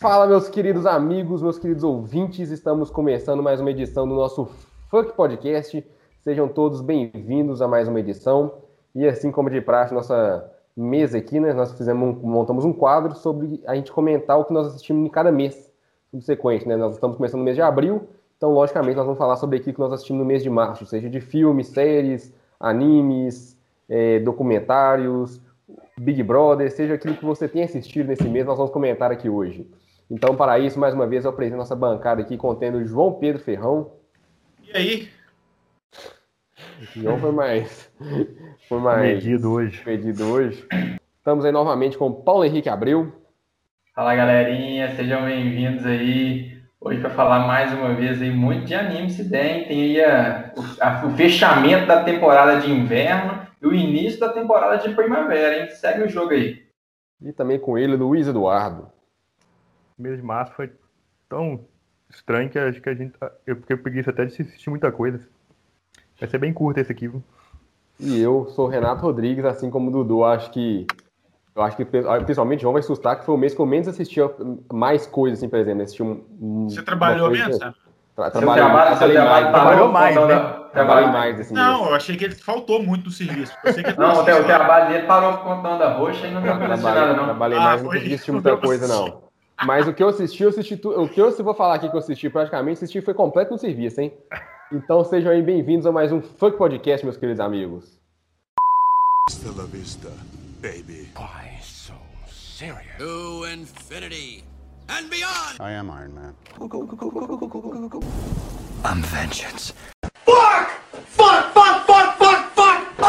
Fala, meus queridos amigos, meus queridos ouvintes, estamos começando mais uma edição do nosso Funk Podcast. Sejam todos bem-vindos a mais uma edição. E assim como de praxe, nossa mesa aqui, né? Nós fizemos montamos um quadro sobre a gente comentar o que nós assistimos em cada mês subsequente, né? Nós estamos começando no mês de abril, então logicamente nós vamos falar sobre aquilo que nós assistimos no mês de março, seja de filmes, séries, animes, é, documentários, Big Brother, seja aquilo que você tem assistido nesse mês, nós vamos comentar aqui hoje. Então, para isso, mais uma vez, eu apresento nossa bancada aqui contendo João Pedro Ferrão. E aí? João foi mais. Foi mais. Medido hoje. Medido hoje. Estamos aí novamente com Paulo Henrique Abreu. Fala galerinha, sejam bem-vindos aí. Hoje para falar mais uma vez aí muito de anime se tem. Tem aí a, a, o fechamento da temporada de inverno e o início da temporada de primavera, hein? Segue o jogo aí. E também com ele, Luiz Eduardo. Mês de março foi tão estranho que acho que a gente. Eu fiquei preguiça até de assistir muita coisa. Vai ser bem curto esse aqui. Viu? E eu sou Renato Rodrigues, assim como o Dudu. Acho que. Eu acho que principalmente João vai assustar que foi o mês que eu menos assisti mais coisas, assim, por exemplo. Assisti um, Você trabalhou menos, sabe? Tra trabalhei, trabalho, trabalhei, mais, trabalhou mais, né? Trabalhei mais assim. Não, eu achei que ele faltou muito do serviço. não, o trabalho dele parou por conta da roxa e não pra nada, não. Trabalhei ah, mais, não consegui assistir muita coisa, não. Mas o que eu assisti, eu assisti tu... o que eu se vou falar aqui que eu assisti praticamente, assisti foi completo no serviço, hein? Então sejam aí bem-vindos a mais um Funk Podcast, meus queridos amigos. Hasta la vista, baby. Why so serious? To infinity and beyond. I am Iron Man. I'm vengeance. Fuck! Fuck, fuck, fuck, fuck, fuck!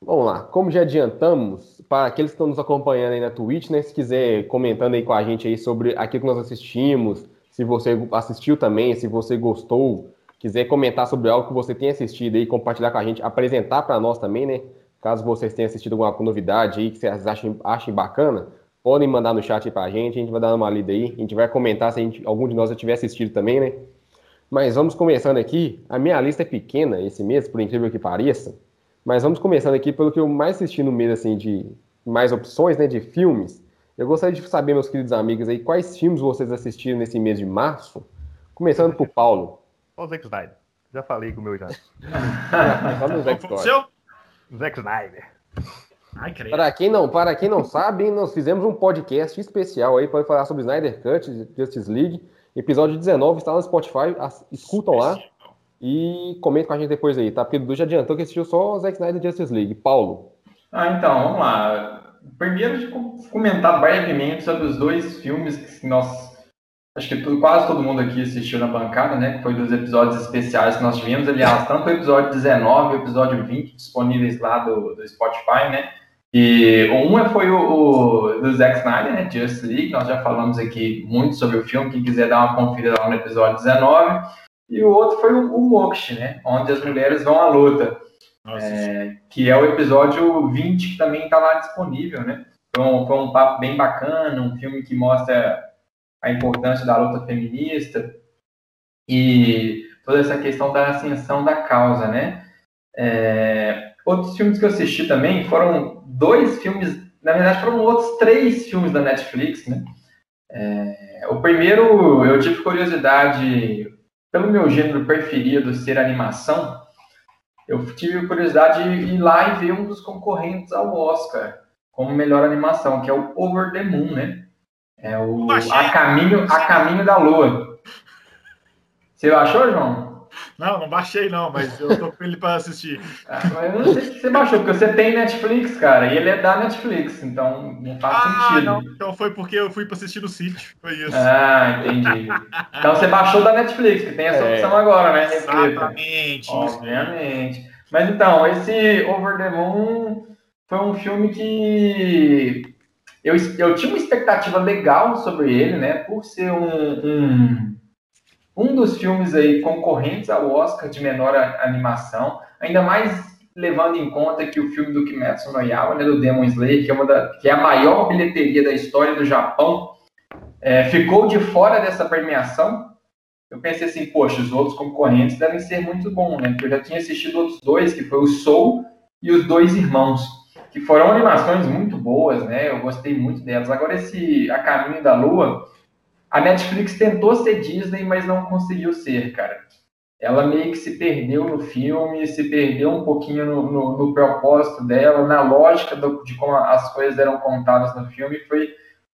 Vamos lá, como já adiantamos, para aqueles que estão nos acompanhando aí na Twitch, né, se quiser comentando aí com a gente aí sobre aquilo que nós assistimos, se você assistiu também, se você gostou, quiser comentar sobre algo que você tem assistido aí, compartilhar com a gente, apresentar para nós também, né, caso vocês tenham assistido alguma novidade aí que vocês achem, achem bacana, podem mandar no chat para a gente, a gente vai dar uma lida aí, a gente vai comentar se gente, algum de nós já tiver assistido também, né? Mas vamos começando aqui. A minha lista é pequena esse mês, por incrível que pareça. Mas vamos começando aqui pelo que eu mais assisti no mês assim de mais opções, né, de filmes. Eu gostaria de saber, meus queridos amigos, aí quais filmes vocês assistiram nesse mês de março. Começando por Paulo. O Zack Snyder. Já falei com o meu já. Vamos Zack Snyder. Zack Snyder. Ai, para quem não, para quem não sabe, nós fizemos um podcast especial aí para falar sobre Snyder Cut, Justice League. Episódio 19 está no Spotify, escutam lá e comentem com a gente depois aí, tá? Porque o Dudu já adiantou que assistiu só Zack Snyder Justice League. Paulo. Ah, então, vamos lá. Primeiro de comentar brevemente sobre os dois filmes que nós acho que tudo, quase todo mundo aqui assistiu na bancada, né? Que foi dos episódios especiais que nós tivemos. Aliás, tanto o episódio 19 e o episódio 20 disponíveis lá do, do Spotify, né? E um foi o, o do Zack Snyder, né, Just League, nós já falamos aqui muito sobre o filme, quem quiser dar uma conferida lá no episódio 19. E o outro foi o, o Moksha, né, onde as mulheres vão à luta, é, que é o episódio 20, que também está lá disponível, né. Foi um, foi um papo bem bacana, um filme que mostra a importância da luta feminista e toda essa questão da ascensão da causa, né. É, outros filmes que eu assisti também foram dois filmes, na verdade foram outros três filmes da Netflix, né? É, o primeiro, eu tive curiosidade, pelo meu gênero preferido ser animação, eu tive curiosidade de ir lá e ver um dos concorrentes ao Oscar como melhor animação, que é o Over the Moon, né? É o A Caminho, a Caminho da Lua. Você achou, João? Não, não baixei não, mas eu tô com ele para assistir. Ah, eu não sei se você baixou, porque você tem Netflix, cara, e ele é da Netflix, então não faz ah, sentido. Não, então foi porque eu fui para assistir no sítio, foi isso. Ah, entendi. Então você baixou da Netflix, que tem essa é, opção agora, né? Exatamente. Obviamente. Mas então, esse Over the Moon foi um filme que eu, eu tinha uma expectativa legal sobre ele, né? Por ser um, um um dos filmes aí concorrentes ao Oscar de menor animação, ainda mais levando em conta que o filme do Kimetsu no Yaiba, né, do Demon Slayer, que é, uma da, que é a maior bilheteria da história do Japão, é, ficou de fora dessa premiação. Eu pensei assim, poxa, os outros concorrentes devem ser muito bons, né? Porque eu já tinha assistido outros dois, que foi o Soul e os Dois Irmãos. que foram animações muito boas, né? Eu gostei muito delas. Agora, esse A Caminho da Lua, a Netflix tentou ser Disney, mas não conseguiu ser, cara. Ela meio que se perdeu no filme, se perdeu um pouquinho no, no, no propósito dela, na lógica do, de como as coisas eram contadas no filme. Foi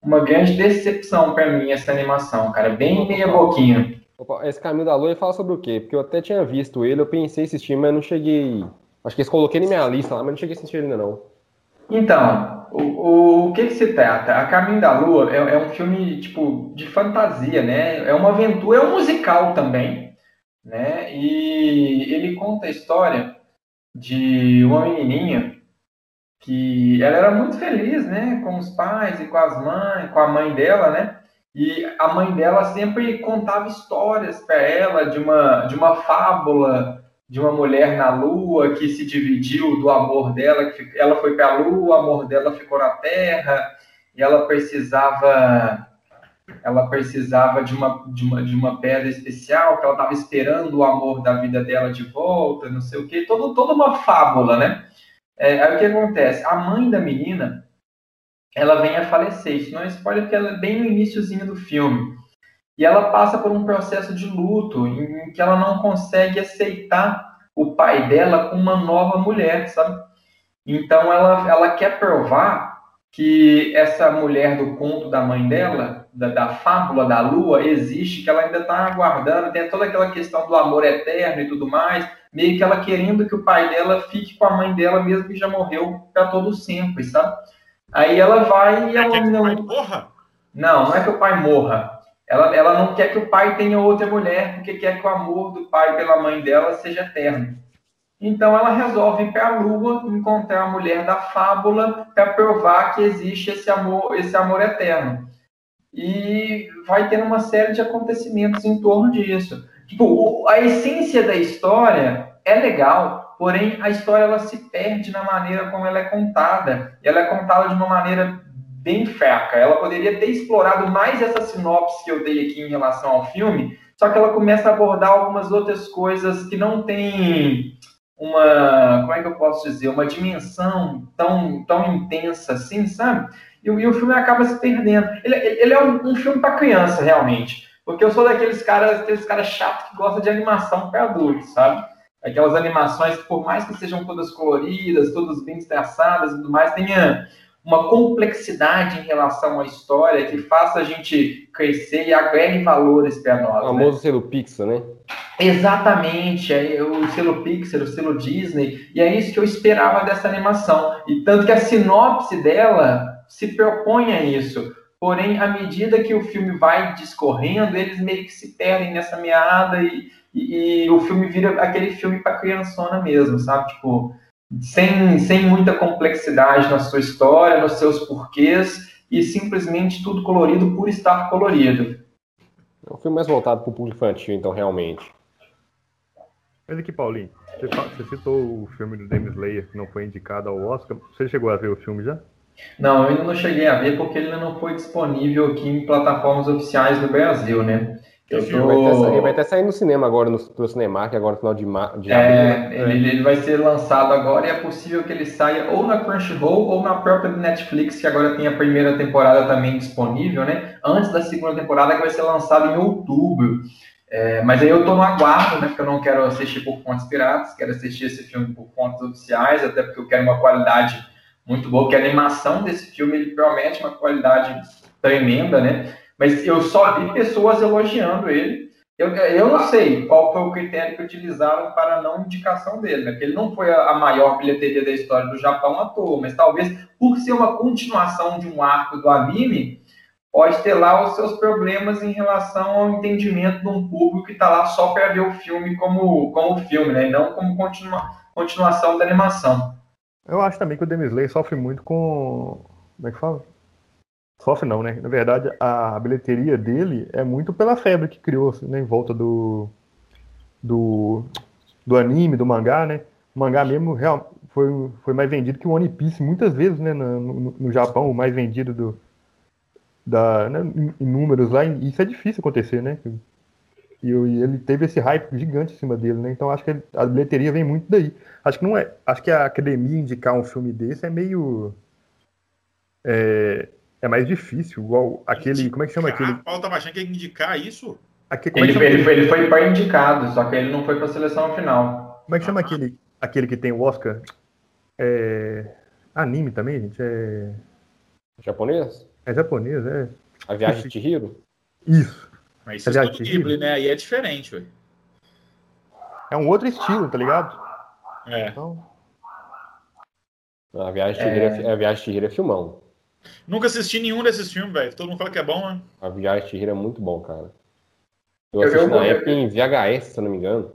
uma grande decepção para mim essa animação, cara. Bem meia boquinha. Esse Caminho da Lua ele fala sobre o quê? Porque eu até tinha visto ele, eu pensei em assistir, mas não cheguei. Acho que eles coloquei na minha lista lá, mas não cheguei a assistir ainda não. Então, o, o, o que, que, se trata? A Caminho da Lua é, é, um filme tipo de fantasia, né? É uma aventura, é um musical também, né? E ele conta a história de uma menininha que ela era muito feliz, né? Com os pais e com as mães, com a mãe dela, né? E a mãe dela sempre contava histórias para ela de uma, de uma fábula de uma mulher na lua que se dividiu do amor dela, que ela foi para a lua, o amor dela ficou na terra, e ela precisava ela precisava de uma, de uma, de uma pedra especial, que ela estava esperando o amor da vida dela de volta, não sei o quê, todo, toda uma fábula, né? É, aí o que acontece? A mãe da menina, ela vem a falecer. Isso não é spoiler, porque ela é bem no iníciozinho do filme. E ela passa por um processo de luto em que ela não consegue aceitar o pai dela com uma nova mulher, sabe? Então ela, ela quer provar que essa mulher do conto da mãe dela, da, da fábula da lua, existe, que ela ainda está aguardando, tem toda aquela questão do amor eterno e tudo mais, meio que ela querendo que o pai dela fique com a mãe dela, mesmo que já morreu para todo sempre, sabe? Aí ela vai e ela que não. o pai morra? Não, não é que o pai morra. Ela, ela não quer que o pai tenha outra mulher, porque quer que o amor do pai pela mãe dela seja eterno. Então ela resolve ir para a lua encontrar a mulher da fábula para provar que existe esse amor, esse amor eterno. E vai tendo uma série de acontecimentos em torno disso. Tipo, a essência da história é legal, porém a história ela se perde na maneira como ela é contada. Ela é contada de uma maneira bem fraca. Ela poderia ter explorado mais essa sinopse que eu dei aqui em relação ao filme, só que ela começa a abordar algumas outras coisas que não têm uma, como é que eu posso dizer, uma dimensão tão, tão intensa assim, sabe? E, e o filme acaba se perdendo. Ele, ele é um, um filme para criança, realmente. Porque eu sou daqueles caras, aqueles caras chatos que gostam de animação para adultos, sabe? Aquelas animações que, por mais que sejam todas coloridas, todas bem traçadas e tudo mais, tenha uma complexidade em relação à história que faça a gente crescer e agregue valores para nós. O famoso né? selo Pixar, né? Exatamente, é o selo Pixar, o selo Disney, e é isso que eu esperava dessa animação. E tanto que a sinopse dela se propõe a isso. Porém, à medida que o filme vai discorrendo, eles meio que se perdem nessa meada e, e, e o filme vira aquele filme para criançona mesmo, sabe? Tipo, sem, sem muita complexidade na sua história, nos seus porquês e simplesmente tudo colorido por estar colorido. É um filme mais voltado para o público infantil, então, realmente. Mas aqui, Paulinho, você, você citou o filme do Demon Slayer que não foi indicado ao Oscar. Você chegou a ver o filme já? Não, eu ainda não cheguei a ver porque ele ainda não foi disponível aqui em plataformas oficiais do Brasil, né? Eu tô... vai, ele vai até sair no cinema agora, no, no Cinemark, agora no final de, ma... de é, abril. Né? Ele, ele, vai ser lançado agora e é possível que ele saia ou na Crunchyroll ou na própria Netflix, que agora tem a primeira temporada também disponível, né? Antes da segunda temporada, que vai ser lançado em outubro. É, mas aí eu tô no aguardo, né? Porque eu não quero assistir por fontes piratas, quero assistir esse filme por fontes oficiais, até porque eu quero uma qualidade muito boa, que a animação desse filme ele promete uma qualidade tremenda, né? Mas eu só vi pessoas elogiando ele. Eu, eu não sei qual foi o critério que utilizaram para a não indicação dele, né? Porque ele não foi a maior bilheteria da história do Japão à toa, mas talvez por ser uma continuação de um arco do anime, pode ter lá os seus problemas em relação ao entendimento de um público que está lá só para ver o filme como, como filme, né? E não como continua, continuação da animação. Eu acho também que o Demon Slayer sofre muito com. Como é que fala? Sofre não, né? Na verdade, a bilheteria dele é muito pela febre que criou né, em volta do, do, do anime, do mangá, né? O mangá mesmo real, foi, foi mais vendido que o One Piece muitas vezes, né? No, no, no Japão, o mais vendido do, da, né, em números lá. E isso é difícil acontecer, né? E, e ele teve esse hype gigante em cima dele, né? Então acho que a bilheteria vem muito daí. Acho que não é. Acho que a academia indicar um filme desse é meio. É, é mais difícil, igual aquele. Como é que chama aquele? Paulo tava achando que ia indicar isso? Aquele, como é Ele, ele, foi, ele foi para indicado, só que ele não foi para a seleção final. como é que chama aquele, aquele que tem o Oscar? É, anime também, gente? É, Japonês? é japonês, é. A Viagem de Chihiro? Isso. Mas isso é Estúdio Ghibli, né? Aí é diferente, ué. É um outro estilo, tá ligado? É. Então, A Viagem de Chihiro é, a Viagem de Chihiro é filmão. Nunca assisti nenhum desses filmes, velho. Todo mundo fala que é bom, né? A Viagem de Chihiro é muito bom, cara. Eu Eu- assisti na época em VHS, se eu não me engano.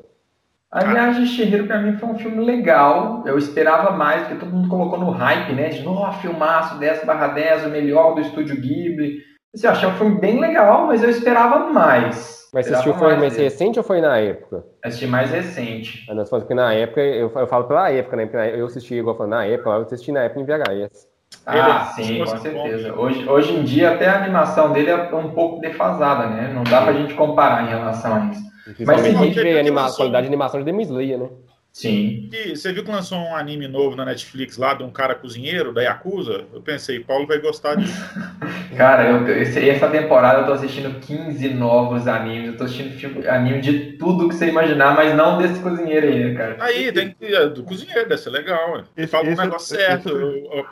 A Viagem de Chihiro pra mim foi um filme legal. Eu esperava mais, porque todo mundo colocou no hype, né? De novo, filmaço 10 barra 10, o melhor do estúdio Ghibli. Assim, eu achei um filme bem legal, mas eu esperava mais. Mas você assistiu foi mais recente ou foi na época? Assisti mais recente. Ah, não, porque na época, eu, eu falo pela época, né? Porque eu assisti, igual eu falo, na época, eu assisti na época em VHS. Ah, Ele- sim, com certeza. bom. Hoje, hoje em dia, até a animação dele é um pouco defasada, né? Não dá pra gente comparar em relação a isso. Principalmente sim, a gente vê a anima- aquela qualidade de animação de Demon Slayer, né? Sim. E você viu que lançou um anime novo na Netflix lá de um cara cozinheiro da Yakuza? Eu pensei, Paulo vai gostar disso. Cara, eu, essa temporada eu tô assistindo 15 novos animes. Eu tô assistindo filme, anime de tudo que você imaginar, mas não desse cozinheiro aí, cara? Aí, tem que. é, Do cozinheiro, deve ser legal, ué. Ele fala o esse- negócio certo,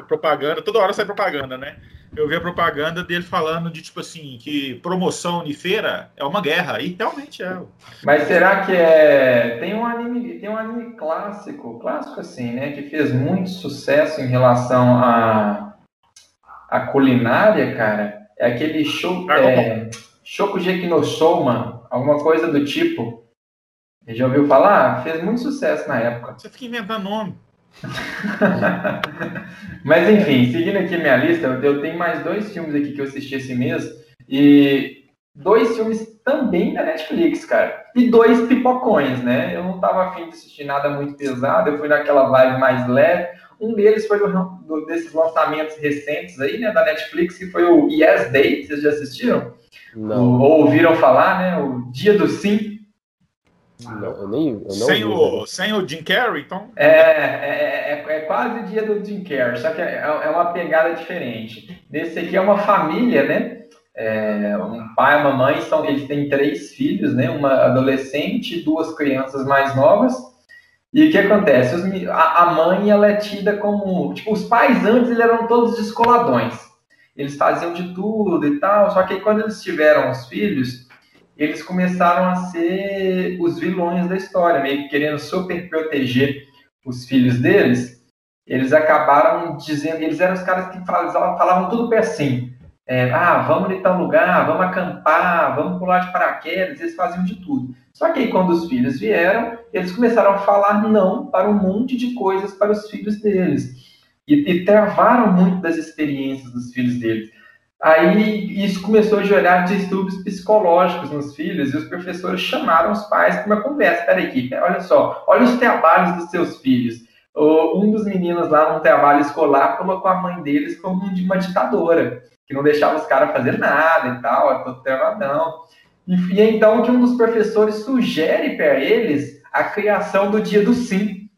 a propaganda, toda hora sai propaganda, né? Eu vi a propaganda dele falando de, tipo assim, que promoção de feira é uma guerra. E realmente é. Mas será que é. Tem um anime, tem um anime clássico, clássico assim, né? Que fez muito sucesso em relação a, a culinária, cara. É aquele show. É, Shokugeki no Soma, alguma coisa do tipo. Você Já ouviu falar? Fez muito sucesso na época. Você fica inventando nome. Mas enfim, seguindo aqui minha lista, eu tenho mais dois filmes aqui que eu assisti esse mês. E dois filmes também da Netflix, cara. E dois pipocões, né? Eu não tava afim de assistir nada muito pesado, eu fui naquela vibe mais leve. Um deles foi do, do- desses lançamentos recentes aí, né, da Netflix, que foi o Yes Day. Vocês já assistiram? Não, Ou ouviram falar, né? O Dia do Sim. não, eu nem. Eu não sem, vi, o, né? sem o Jim Carrey, então. É, é, é, é quase o dia do Jim Carrey, só que é, é uma pegada diferente. Nesse aqui é uma família, né? É, um pai, uma mãe, são, eles têm três filhos, né? Uma adolescente e duas crianças mais novas. E o que acontece? Os a, a mãe ela é tida como. Tipo, os pais antes eles eram todos descoladões. Eles faziam de tudo e tal. Só que quando eles tiveram os filhos, eles começaram a ser os vilões da história, meio que querendo super proteger os filhos deles. Eles acabaram dizendo, eles eram os caras que falavam, falavam tudo para assim. É, ah, vamos em tal lugar, vamos acampar, vamos pular de paraquedas, eles faziam de tudo. Só que aí, quando os filhos vieram, eles começaram a falar não para um monte de coisas para os filhos deles. E, e travaram muito das experiências dos filhos deles. Aí isso começou a gerar distúrbios psicológicos nos filhos e os professores chamaram os pais para uma conversa. Peraí, aqui, olha só, olha os trabalhos dos seus filhos. Um dos meninos lá num trabalho escolar colocou a mãe deles como uma ditadora, que não deixava os caras fazer nada e tal, é todo travadão. E então que um dos professores sugere para eles a criação do dia do sim,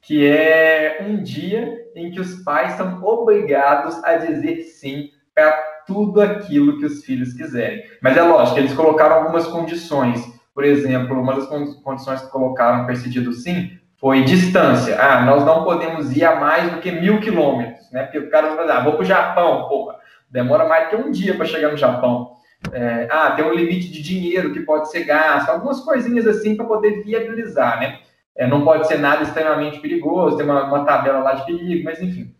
que é um dia em que os pais são obrigados a dizer sim para tudo aquilo que os filhos quiserem. Mas é lógico, eles colocaram algumas condições. Por exemplo, uma das con- condições que colocaram para esse dia do sim foi distância. Ah, nós não podemos ir a mais do que mil quilômetros, né? Porque o cara vai falar, ah, vou para o Japão, porra, demora mais que um dia para chegar no Japão. É, ah, tem um limite de dinheiro que pode ser gasto, algumas coisinhas assim para poder viabilizar, né? É, não pode ser nada extremamente perigoso, tem uma, uma tabela lá de perigo, mas enfim.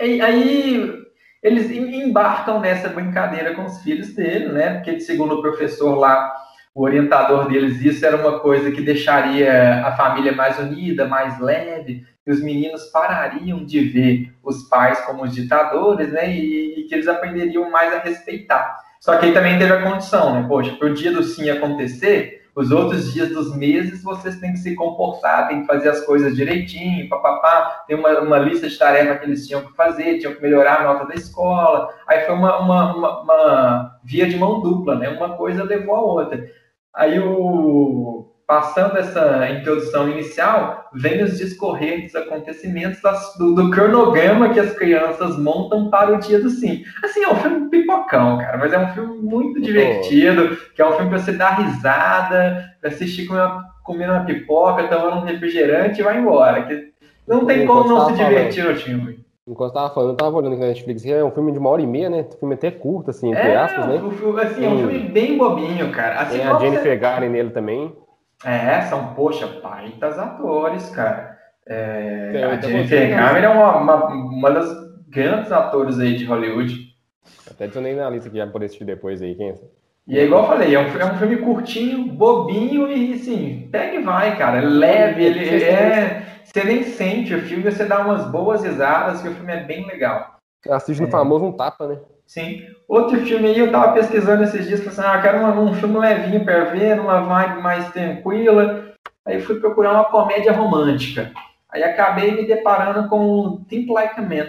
E, aí eles em- embarcam nessa brincadeira com os filhos dele, né? Porque, segundo o professor lá, o orientador deles, isso era uma coisa que deixaria a família mais unida, mais leve, que os meninos parariam de ver os pais como os ditadores, né? E, e que eles aprenderiam mais a respeitar. Só que aí também teve a condição, né? Poxa, para o dia do sim acontecer, os outros dias dos meses vocês têm que se comportar, têm que fazer as coisas direitinho, papapá. Tem uma, uma lista de tarefas que eles tinham que fazer, tinham que melhorar a nota da escola. Aí foi uma, uma, uma, uma via de mão dupla, né? Uma coisa levou a outra. Aí o passando essa introdução inicial, vem os discorrer dos acontecimentos das, do, do, cronograma que as crianças montam para o dia do sim. Assim, é um filme pipocão, cara, mas é um filme muito divertido, que é um filme para você dar risada, para assistir comendo uma pipoca, tomando um refrigerante e vai embora. Que não tem como não se divertir no filme. Enquanto eu tava falando, eu tava olhando aqui na Netflix, é um filme de uma hora e meia, né? Um filme até curto, assim, entre é, aspas, né? Um, assim, é um filme bem bobinho, cara. Assim, tem a Jennifer você... Garner nele também. É, são, poxa, paitas atores, cara. É, a Jennifer Garner é uma, uma, uma, das grandes atores aí de Hollywood. Até adicionei na lista que já poder assistir depois aí, quem é? E é igual eu falei, é um, é um filme curtinho, bobinho e assim, pega e vai, cara. É leve, ele é. Você nem sente o filme, você dá umas boas risadas, que o filme é bem legal. Assiste no é. famoso um tapa, né? Sim. Outro filme aí, eu tava pesquisando esses dias, falei assim, ah, quero um, um filme levinho para ver, numa vibe mais tranquila. Aí fui procurar uma comédia romântica. Aí acabei me deparando com Think Like a Man.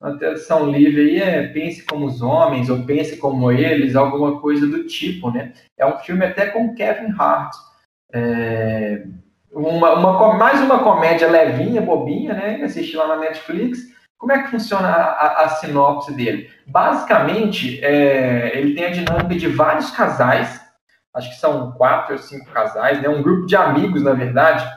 Uma tradução livre aí é Pense como os homens, ou Pense como eles, alguma coisa do tipo, né? É um filme até com Kevin Hart. É... Uma, uma, mais uma comédia levinha, bobinha, né? Assisti lá na Netflix como é que funciona a, a, a sinopse dele? Basicamente, é, ele tem a dinâmica de vários casais, acho que são quatro ou cinco casais, né? um grupo de amigos, na verdade,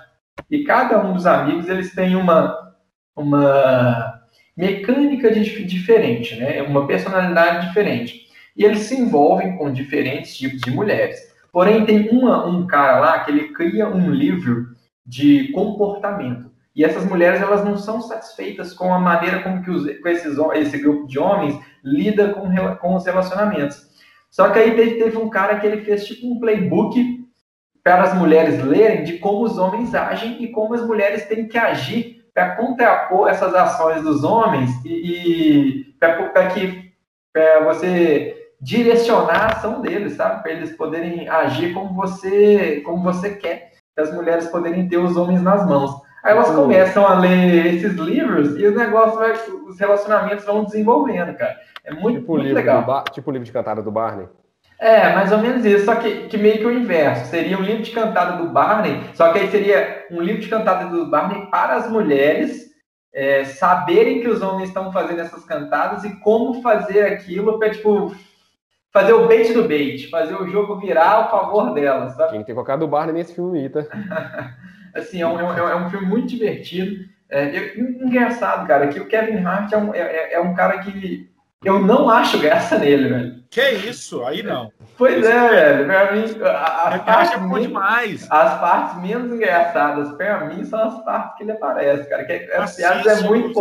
e cada um dos amigos eles têm uma, uma mecânica de, diferente, né? uma personalidade diferente. E eles se envolvem com diferentes tipos de mulheres. Porém, tem uma, um cara lá que ele cria um livro de comportamento. E essas mulheres elas não são satisfeitas com a maneira como que os, com esses, esse grupo de homens lida com, com os relacionamentos. Só que aí teve, teve um cara que ele fez tipo um playbook para as mulheres lerem de como os homens agem e como as mulheres têm que agir para contrapor essas ações dos homens e, e para que pra você direcionar a ação deles, sabe? Para eles poderem agir como você como você quer, para as mulheres poderem ter os homens nas mãos. Aí elas começam a ler esses livros e os negócios, vai, os relacionamentos vão desenvolvendo, cara. É muito, tipo muito legal. Bar, tipo o livro de cantada do Barney. É, mais ou menos isso, só que, que meio que o inverso. Seria um livro de cantada do Barney, só que aí seria um livro de cantada do Barney para as mulheres é, saberem que os homens estão fazendo essas cantadas e como fazer aquilo para, tipo, fazer o bait do bait, fazer o jogo virar ao favor delas, sabe? Tinha que ter colocado o Barney nesse filme aí, tá? Assim, é um, é um, é um filme muito divertido. É, engraçado, cara, que o Kevin Hart é um, é, é um cara que eu não acho graça nele, velho. Que isso? Aí não. Pois é, velho. Pra mim, é partes, é demais. as partes menos engraçadas, pra mim, são as partes que ele aparece, cara. Que é, as piadas é muito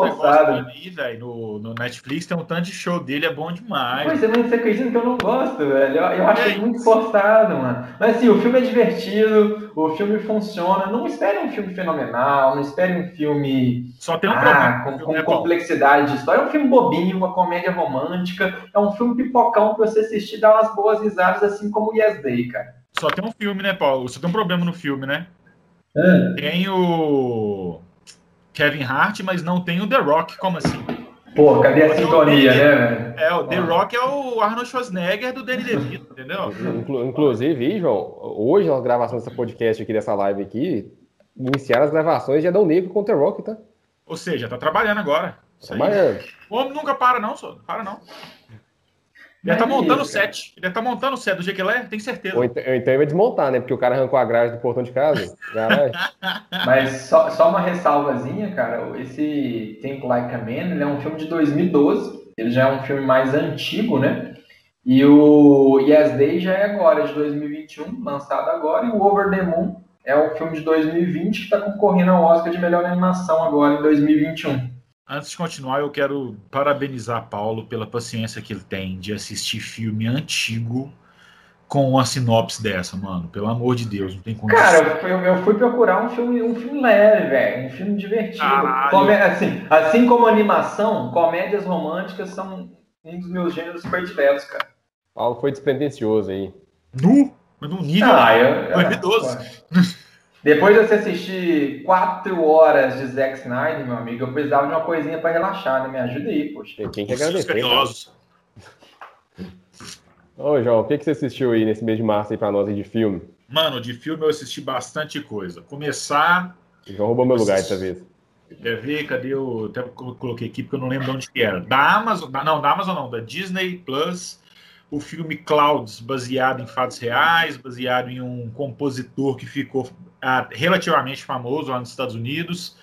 velho, no, no Netflix tem um tanto de show dele, é bom demais. Pois é, mas você acredita que eu não gosto, velho. Eu, eu acho é muito forçado, mano. Mas assim, o filme é divertido, o filme funciona. Não espere um filme fenomenal, não espere um filme. Só tem um ah, problema. Com, com complexidade de história. É um filme bobinho, uma comédia romântica. É um filme pipocão você assistir e dar umas boas risadas, assim como o Yes Day, cara. Só tem um filme, né, Paulo? Só tem um problema no filme, né? É. Tem o Kevin Hart, mas não tem o The Rock. Como assim? Pô, cadê a sintonia, né? É, o The Rock é o Arnold Schwarzenegger do Danny DeVito, entendeu? Inclusive, João, hoje na gravação dessa podcast aqui, dessa live aqui, iniciaram as gravações de Adão Negro com o The Rock, tá? Ou seja, tá trabalhando agora. Trabalhando. O homem nunca para, não, só. Para, não. Ele tá montando o set. Ele tá montando o set do jeito que ele é, tenho certeza. Ou então, então ele vai desmontar, né? Porque o cara arrancou a grade do portão de casa. Mas só, só, uma ressalvazinha, cara. Esse Think Like a Man, ele é um filme de 2012. Ele já é um filme mais antigo, né? E o Yes Day já é agora, de 2021, lançado agora. E o Over the Moon é um filme de 2020 que está concorrendo ao Oscar de melhor animação agora em 2021. Antes de continuar, eu quero parabenizar Paulo pela paciência que ele tem de assistir filme antigo com uma sinopse dessa, mano. Pelo amor de Deus, não tem como. Cara, eu, eu fui procurar um filme, um filme leve, velho. Um filme divertido. Comé assim, assim como animação, comédias românticas são um dos meus gêneros prediletos, cara. Paulo foi despretensioso aí. Nu? Mas num nível ah, eu, 2012. Depois de você assistir quatro horas de Zack Snyder, meu amigo, eu precisava de uma coisinha para relaxar, né? Me ajuda aí, poxa. Quem que agradecer, Ô, João, o que, que você assistiu aí nesse mês de março aí pra nós aí de filme? Mano, de filme eu assisti bastante coisa. Começar. Já roubou meu lugar dessa vez. Quer ver? Cadê o. Até coloquei aqui porque eu não lembro de onde que era. Da Amazon. Não, da Amazon não, da Disney Plus. O filme Clouds, baseado em fatos reais, baseado em um compositor que ficou ah, relativamente famoso lá nos Estados Unidos,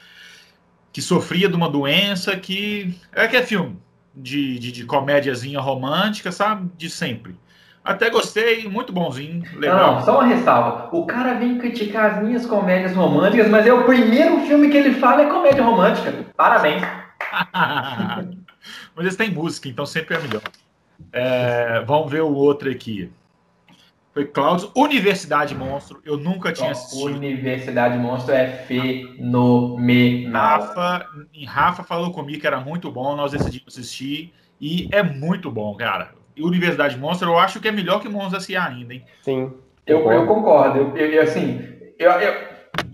que sofria de uma doença que. É que é filme de, de, de comédiazinha romântica, sabe? De sempre. Até gostei, muito bonzinho, legal. Não, só uma ressalva. O cara vem criticar as minhas comédias românticas, mas é o primeiro filme que ele fala é comédia romântica. Parabéns. mas eles têm música, então sempre é melhor. É, vamos ver o outro aqui. Foi Cláudio. Universidade Monstro. Eu nunca tinha assistido. Universidade Monstro é fenomenal. Rafa, Rafa falou comigo que era muito bom. Nós decidimos assistir. E é muito bom, cara. Universidade Monstro, eu acho que é melhor que Monstros S.A. ainda, hein? Sim. Eu, eu concordo. Eu, eu, assim, eu, eu,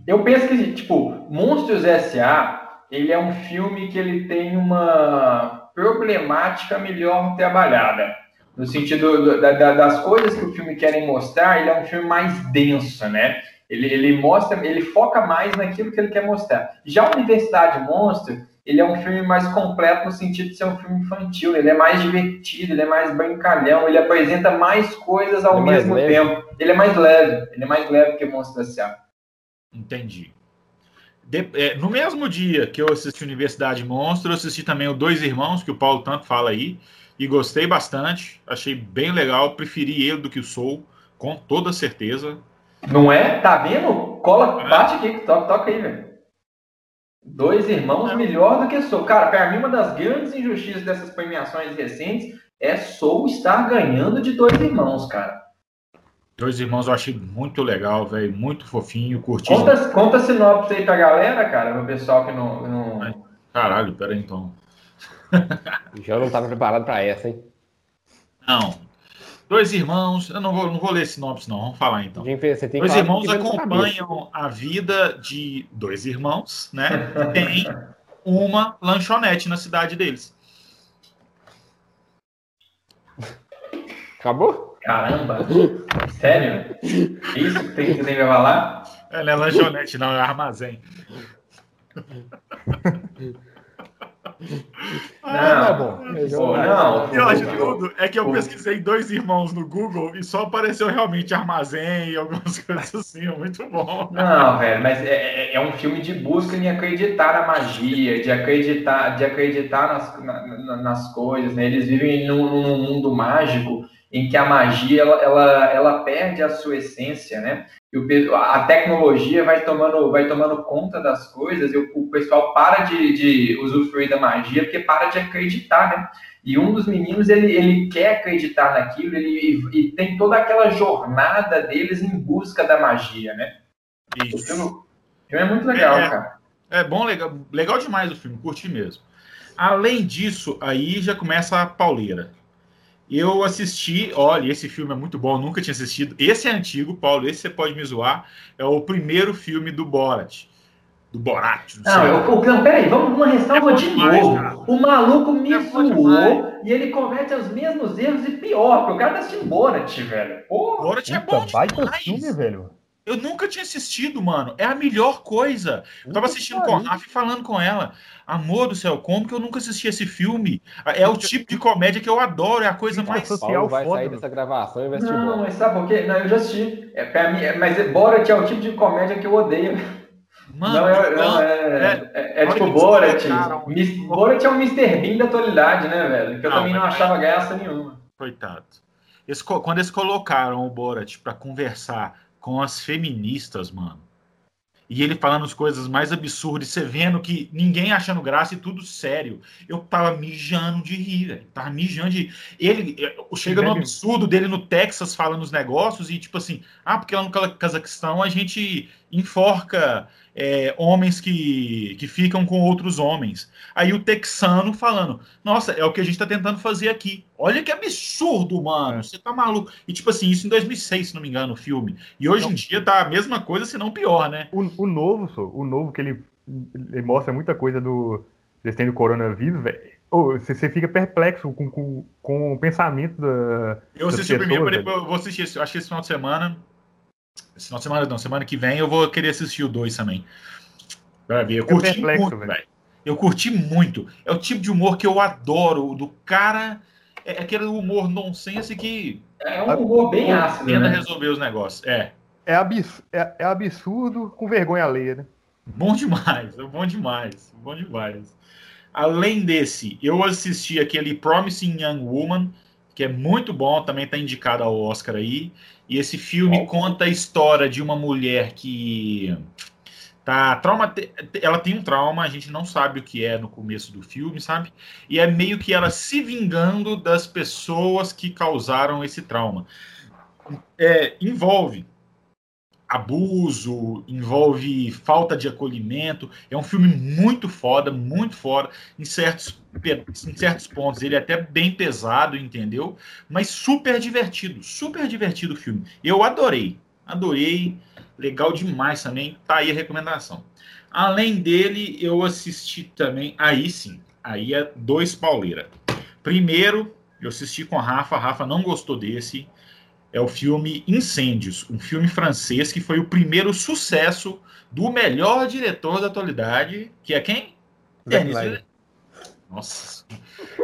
eu penso que, tipo, Monstros S.A., ele é um filme que ele tem uma problemática melhor trabalhada. No sentido da, da, das coisas que o filme querem mostrar, ele é um filme mais denso, né? Ele, ele mostra, ele foca mais naquilo que ele quer mostrar. Já a Universidade Monstro, ele é um filme mais completo no sentido de ser um filme infantil. Ele é mais divertido, ele é mais brincalhão, ele apresenta mais coisas ao é mesmo tempo. Ele é mais leve, ele é mais leve que o Monstro S.A. Entendi. De, é, no mesmo dia que eu assisti Universidade Monstro, eu assisti também o Dois Irmãos, que o Paulo tanto fala aí, e gostei bastante. Achei bem legal, preferi ele do que o Soul, com toda certeza. Não é? Tá vendo? Cola, bate aqui, toca, toca aí, velho. Dois irmãos é. melhor do que Soul. Cara, para mim, uma das grandes injustiças dessas premiações recentes é Soul estar ganhando de dois irmãos, cara. Dois irmãos eu achei muito legal, velho. Muito fofinho, curti. Conta, conta a sinopse aí pra galera, cara, pro pessoal que não. não... Caralho, pera aí então. Já não estava preparado para essa, hein? Não. Dois irmãos, eu não vou, não vou ler sinopse, não, vamos falar então. dois irmãos acompanham a vida de dois irmãos, né? Tem uma lanchonete na cidade deles. Acabou? Caramba! Sério? Isso que tem que falar lá? É, não é lanchonete, não, é armazém. Ah, não, é bom. Não, pior de tudo é que eu pesquisei dois irmãos no Google e só apareceu realmente armazém e algumas coisas assim, é muito bom. Não, velho, mas é, é, é um filme de busca em acreditar na magia, de acreditar, de acreditar nas, na, nas coisas, né? Eles vivem num, num mundo mágico em que a magia ela, ela, ela perde a sua essência, né? E o, a tecnologia vai tomando, vai tomando conta das coisas e o, o pessoal para de, de usufruir da magia porque para de acreditar, né? E um dos meninos, ele, ele quer acreditar naquilo ele, e, tem toda aquela jornada deles em busca da magia, né? Isso. O filme, o filme é muito legal, é, cara. É bom, legal, legal demais o filme, curti mesmo. Além disso, aí já começa a pauleira. Eu assisti, olha, esse filme é muito bom, nunca tinha assistido. Esse é antigo, Paulo, esse você pode me zoar. É o primeiro filme do Borat. Do Borat. Não, não, eu, não peraí, vamos uma ressalva é de demais, novo. Cara. O maluco me é zoou e ele comete os mesmos erros e pior, porque o cara tá assistindo Borat, velho. Porra. Borat é bom demais. Filme, velho. Eu nunca tinha assistido, mano. É a melhor coisa. Eu tava assistindo com a Rafa e falando com ela. Amor do céu, como que eu nunca assisti esse filme? É o tipo de comédia que eu adoro, é a coisa mais social. vai sair dessa gravação e vai assistir Não, mas sabe por quê? Não, eu já assisti. É, pra mim, é, mas Borat é o tipo de comédia que eu odeio. Mano, não, é, não, é, é, é, é tipo Borat. Borat é um Mr. Bean da atualidade, né, velho? Que eu não, também não achava graça nenhuma. Coitado. Eles, quando eles colocaram o Borat para conversar com as feministas, mano. E ele falando as coisas mais absurdas, você vendo que ninguém achando graça e tudo sério. Eu tava mijando de rir, velho. Tava mijando de rir. Ele chega no absurdo dele no Texas falando os negócios e tipo assim, ah, porque lá no Cazaquistão a gente enforca é, homens que, que ficam com outros homens. Aí o texano falando, nossa, é o que a gente está tentando fazer aqui. Olha que absurdo, mano. É. Você tá maluco. E tipo assim, isso em 2006, se não me engano, o filme. E hoje em dia tá a mesma coisa, se não pior, né? O, o novo, só, o novo que ele, ele mostra muita coisa do eles têm do coronavírus, velho. Oh, você, você fica perplexo com, com, com o pensamento da. Eu assisti o primeiro, eu vou assistir, acho que esse final de semana Esse final de semana não, semana que vem eu vou querer assistir o 2 também. Pra ver. Eu curti perplexo, muito, velho. Eu curti muito. É o tipo de humor que eu adoro, do cara. É aquele humor nonsense que. É um humor bem ácido. Tenta né? resolver os negócios. É. É, abs é, é absurdo com vergonha alheia, né? Bom demais, bom demais, bom demais. Além desse, eu assisti aquele Promising Young Woman, que é muito bom, também está indicado ao Oscar aí. E esse filme oh. conta a história de uma mulher que tá trauma ela tem um trauma a gente não sabe o que é no começo do filme sabe e é meio que ela se vingando das pessoas que causaram esse trauma é, envolve abuso, envolve falta de acolhimento. É um filme muito foda, muito foda. Em certos, em certos pontos ele é até bem pesado, entendeu? Mas super divertido, super divertido o filme. Eu adorei, adorei. Legal demais também. Tá aí a recomendação. Além dele, eu assisti também. Aí sim, aí é dois pauleira. Primeiro, eu assisti com a Rafa. A Rafa não gostou desse é o filme Incêndios, um filme francês que foi o primeiro sucesso do melhor diretor da atualidade, que é quem? Denis. Nossa.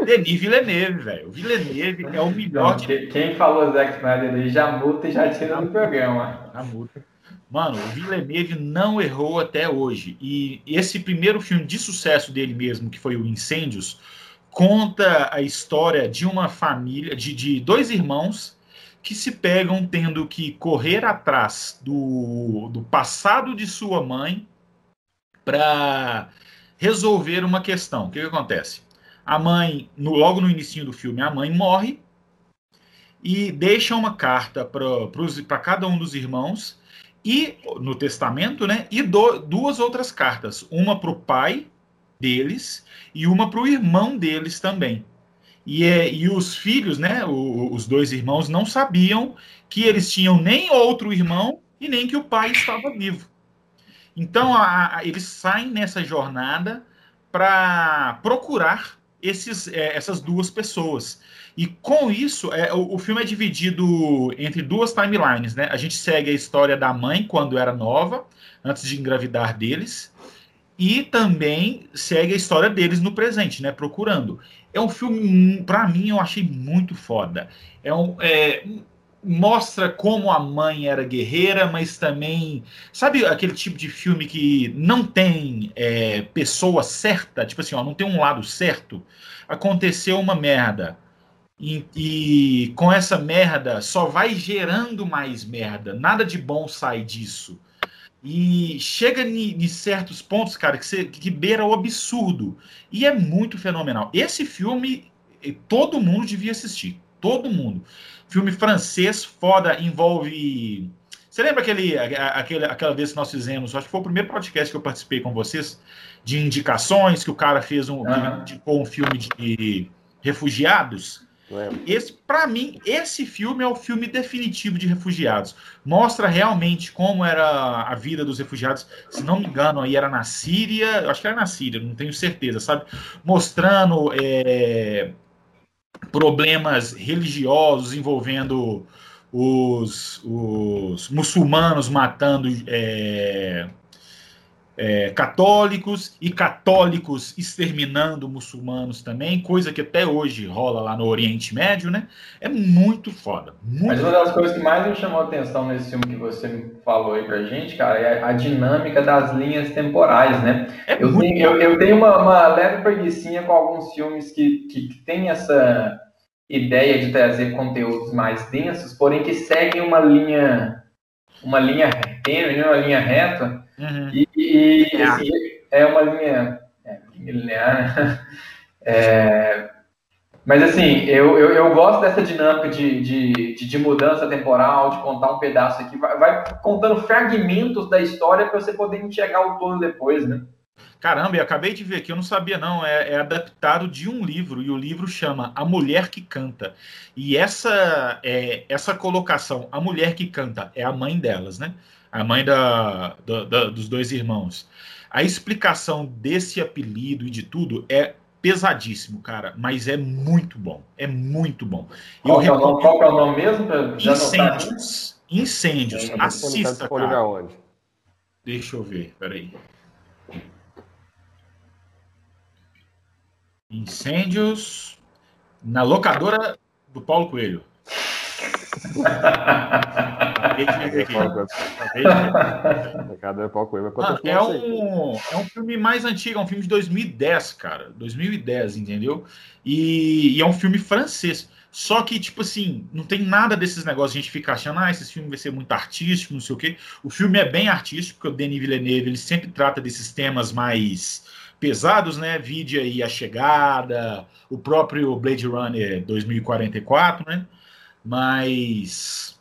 Denis Villeneuve, velho. O Villeneuve é o melhor. Não, Quem falou Zack Snyder aí já multa e já tira no programa. Já multa. Mano, o Villeneuve não errou até hoje. E esse primeiro filme de sucesso dele mesmo, que foi o Incêndios, conta a história de uma família, de, de dois irmãos que se pegam tendo que correr atrás do, do passado de sua mãe para resolver uma questão. O que, que, acontece? A mãe, no, logo no início do filme, a mãe morre e deixa uma carta para cada um dos irmãos e no testamento, né? E do, duas outras cartas, uma para o pai deles e uma para o irmão deles também. E, é, e os filhos, né, o, os dois irmãos, não sabiam que eles tinham nem outro irmão e nem que o pai estava vivo. Então, a, a, eles saem nessa jornada para procurar esses, é, essas duas pessoas. E com isso, é, o, o, filme é dividido entre duas timelines. Né? A gente segue a história da mãe quando era nova, antes de engravidar deles, e também segue a história deles no presente, né? Procurando. É um filme, para mim, eu achei muito foda. É um, é, mostra como a mãe era guerreira, mas também. Sabe aquele tipo de filme que não tem é, pessoa certa? Tipo assim, ó, não tem um lado certo. Aconteceu uma merda. E, e com essa merda só vai gerando mais merda. Nada de bom sai disso. E chega em certos pontos, cara, que, você, que beira o absurdo. E é muito fenomenal. Esse filme, todo mundo devia assistir. Todo mundo. Filme francês, foda, envolve. Você lembra aquele, aquele, aquela vez que nós fizemos? Acho que foi o primeiro podcast que eu participei com vocês, de indicações, que o cara fez um, uhum. indicou um filme de refugiados. Esse, para mim, esse filme é o filme definitivo de refugiados. Mostra realmente como era a vida dos refugiados. Se não me engano, aí era na Síria, acho que era na Síria, não tenho certeza, sabe? Mostrando é, problemas religiosos envolvendo os, os muçulmanos matando é, é, católicos e católicos exterminando muçulmanos também, coisa que até hoje rola lá no Oriente Médio, né? É muito foda. Muito Mas uma das coisas que mais me chamou a atenção nesse filme que você falou aí pra gente, cara, é a dinâmica das linhas temporais, né? É eu, tenho, eu, eu, tenho uma, uma leve preguiçinha com alguns filmes que, que, que tem essa ideia de trazer conteúdos mais densos, porém que seguem uma linha uma linha tênue, né? uma linha reta, Uhum. E, e assim, é uma linha, é, linha linear, né? É, mas assim, eu, eu, eu, gosto dessa dinâmica de, de, de, mudança temporal, de contar um pedaço aqui. Vai, vai contando fragmentos da história para você poder enxergar o todo depois, né? Caramba, eu acabei de ver aqui, eu não sabia não, é, é, adaptado de um livro, e o livro chama A Mulher que Canta. E essa, é, essa colocação, A Mulher que Canta, é a mãe delas, né? A mãe da, da, da, dos dois irmãos. A explicação desse apelido e de tudo é pesadíssimo, cara, mas é muito bom. É muito bom. Qual, é, o nome, qual é o nome mesmo? Incêndios. Incêndios. Tá Assista, disponível cara. aonde? Deixa eu ver, peraí. Incêndios na locadora do Paulo Coelho. É, isso aí. um, é um filme mais antigo, é um filme de 2010, cara. 2010, entendeu? E, e é um filme francês. Só que, tipo assim, não tem nada desses negócios, a gente fica achando, ah, esse filme vai ser muito artístico, não sei o quê. O filme é bem artístico, porque o Denis Villeneuve, ele sempre trata desses temas mais pesados, né? Vide aí A Chegada, o próprio Blade Runner 2044, né? Mas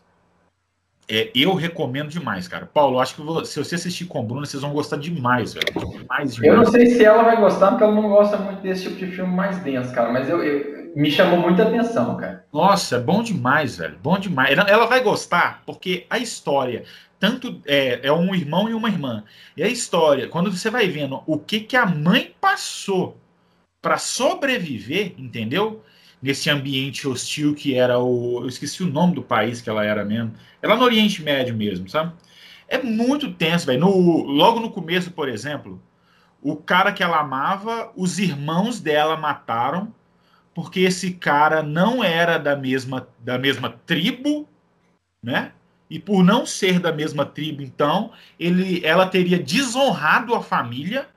é, eu recomendo demais, cara. Paulo, acho que vo- se você assistir com o Bruno, vocês vão gostar demais, velho. Demais, Eu não demais. sei se ela vai gostar, porque ela não gosta muito desse tipo de filme mais denso, cara. Mas eu, eu- me chamou muita atenção, cara. Nossa, é bom demais, velho. Bom demais. Ela, ela vai gostar, porque a história, tanto é, é um irmão e uma irmã. E a história, quando você vai vendo o que, que a mãe passou para sobreviver, entendeu? Nesse ambiente hostil que era o. Eu esqueci o nome do país que ela era mesmo. Ela no Oriente Médio mesmo, sabe? É muito tenso, velho. No- Logo no começo, por exemplo, o cara que ela amava, os irmãos dela mataram porque esse cara não era da mesma, da mesma tribo, né? E por não ser da mesma tribo, então, ele, ela teria desonrado a família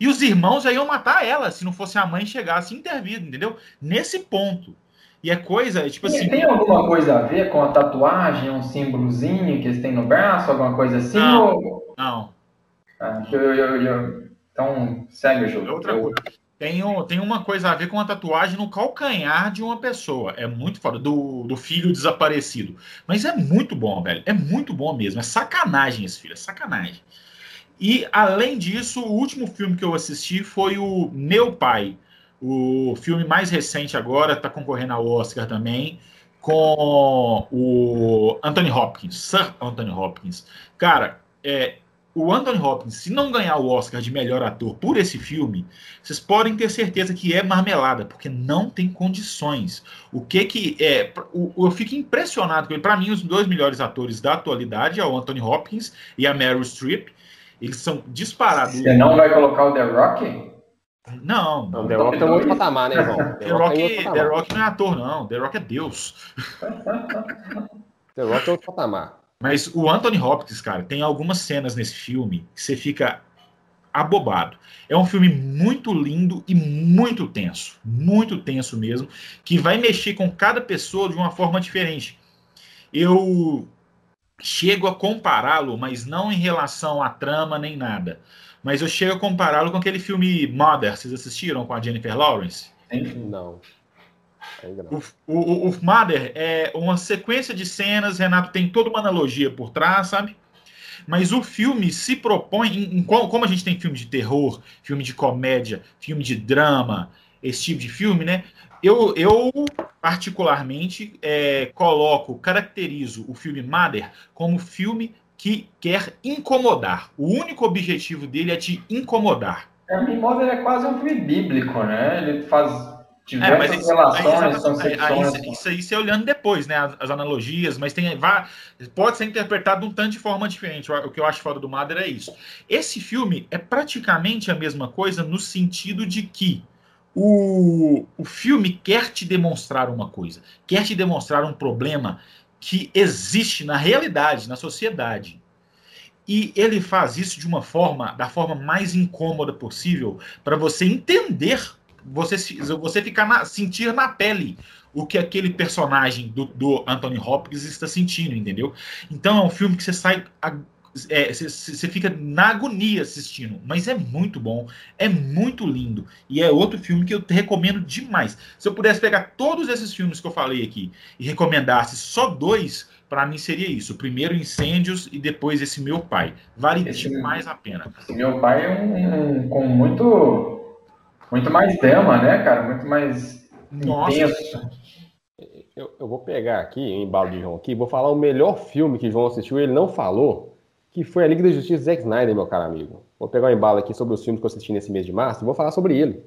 e os irmãos já iam matar ela se não fosse a mãe chegasse e intervir, entendeu? Nesse ponto. E é coisa, tipo Tem, assim. tem alguma coisa a ver com a tatuagem, um símbolozinho que eles têm no braço, alguma coisa assim? Não. Ou... Não, Ah, eu- eu- eu- Então, segue o jogo. É outra Eu- coisa. Tem, tem uma coisa a ver com a tatuagem no calcanhar de uma pessoa. É muito foda. Do, do filho desaparecido. Mas é muito bom, velho. É muito bom mesmo. É sacanagem esse filho. É sacanagem. E, além disso, o último filme que eu assisti foi o Meu Pai. O filme mais recente agora, está concorrendo ao Oscar também, com o Anthony Hopkins, Sir Anthony Hopkins. Cara, é, o Anthony Hopkins, se não ganhar o Oscar de melhor ator por esse filme, vocês podem ter certeza que é marmelada, porque não tem condições. O que que é? Eu fico impressionado ele. Para mim, os dois melhores atores da atualidade é o Anthony Hopkins e a Meryl Streep. Eles são disparados. Você não vai colocar o The Rock? Não, Não, não. The Rock tem um outro patamar, né, João? The Rock, tem outro The. Rock não é ator, não. The Rock é Deus. The Rock tem outro patamar. Mas o Anthony Hopkins, cara, tem algumas cenas nesse filme que você fica abobado. É um filme muito lindo e muito tenso. Muito tenso mesmo. Que vai mexer com cada pessoa de uma forma diferente. Eu chego a compará-lo, mas não em relação à trama nem nada. Mas eu chego a compará-lo com aquele filme Mother. Vocês assistiram com a Jennifer Lawrence? Não. O, o, o Mother é uma sequência de cenas, Renato tem toda uma analogia por trás, sabe? Mas o filme se propõe, em, em como a gente tem filme de terror, filme de comédia, filme de drama, esse tipo de filme, né? Eu, eu particularmente, é, coloco, caracterizo o filme Mother como filme que quer incomodar. O único objetivo dele é te incomodar. A mim, Mother é quase um filme bíblico, né? Ele faz É, mas isso, aí, relações, exatamente, aí- aí concepções. isso, aí você olhando depois, né? As, as analogias, mas tem pode ser interpretado de um tanto de forma diferente. O, o que eu acho fora do Mother é isso. Esse filme é praticamente a mesma coisa no sentido de que o, o filme quer te demonstrar uma coisa, quer te demonstrar um problema que existe na realidade, na sociedade. E ele faz isso de uma forma, da forma mais incômoda possível, para você entender você, você ficar na, sentir na pele o que aquele personagem do, do Anthony Hopkins está sentindo, entendeu? Então é um filme que você sai. Você, você fica na agonia assistindo, mas é muito bom, é muito lindo e é outro filme que eu te recomendo demais. Se eu pudesse pegar todos esses filmes que eu falei aqui e recomendasse só dois, para mim seria isso: o primeiro Incêndios e depois esse Meu Pai. Vale Esse- demais a pena. Esse Meu pai é um, um- com muito, muito mais drama, né, cara? Muito mais Nossa, intenso. Eu, eu vou pegar aqui, em embalo de João aqui, vou falar o melhor filme que João assistiu ele não falou, que foi a Liga da Justiça Zack Snyder, meu caro amigo. Vou pegar um embalo aqui sobre os filmes que eu assisti nesse mês de março e vou falar sobre ele.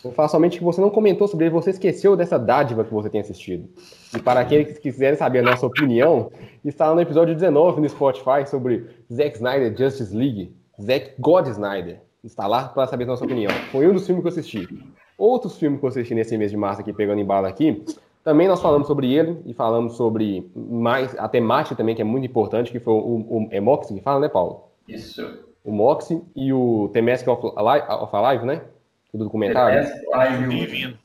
Vou falar somente que você não comentou sobre ele, você esqueceu dessa dádiva que você tem assistido. E para aqueles que quiserem saber a nossa opinião, está lá no episódio 19 no Spotify sobre Zack Snyder Justice League. Zack God Snyder. Está lá para saber a nossa opinião. Foi um dos filmes que eu assisti. Outros filmes que eu assisti nesse mês de março aqui, pegando embalo aqui, também nós falamos sobre ele e falamos sobre mais a temática também, que é muito importante, que foi o, o é Moxie que fala, né, Paulo? Isso. O Moxie e o The Mask of Alive, of Alive né? Do documentário. Bem-vindo.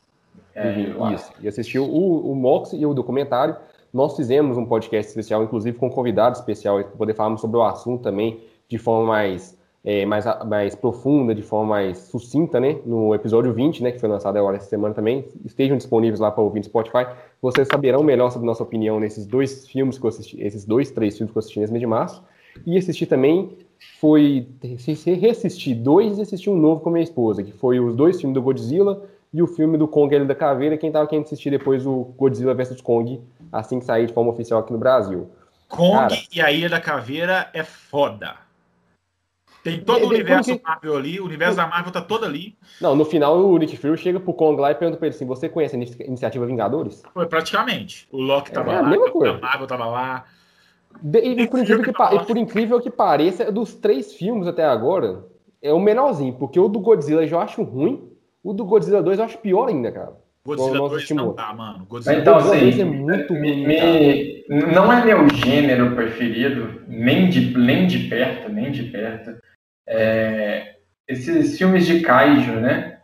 É, Isso. E assistiu o, o Moxie e o documentário. Nós fizemos um podcast especial, inclusive com um convidado especial, para poder falarmos sobre o assunto também de forma mais é, mais, mais profunda, de forma mais sucinta, né? No episódio 20, né? Que foi lançado agora essa semana também. Estejam disponíveis lá para ouvir no Spotify. Vocês saberão melhor sobre nossa opinião nesses dois filmes que eu assisti, esses dois, três filmes que eu assisti nesse mês de março. E assisti também, foi reassistir dois e assistir um novo com a minha esposa, que foi os dois filmes do Godzilla e o filme do Kong Ele da Caveira. Quem estava querendo assistir depois o Godzilla vs Kong, assim que sair de forma oficial aqui no Brasil. Kong Cara, e a Ilha da Caveira é foda. Tem todo o universo porque... Marvel ali, o universo da Marvel tá todo ali. Não, no final o Nick Fury chega pro Kong lá e pergunta pra ele assim: você conhece a iniciativa Vingadores? Foi praticamente. O Loki tava é, lá, a Marvel tava lá. De, e, por incrível que, e por incrível que pareça, dos três filmes até agora, é o menorzinho, porque o do Godzilla eu já acho ruim, o do Godzilla 2 eu acho pior ainda, cara. Godzilla 2 não dá, mano. Godzilla então, assim, é muito ruim. Me, não é meu gênero preferido, nem de, nem de perto, nem de perto é, esses filmes de kaiju, né?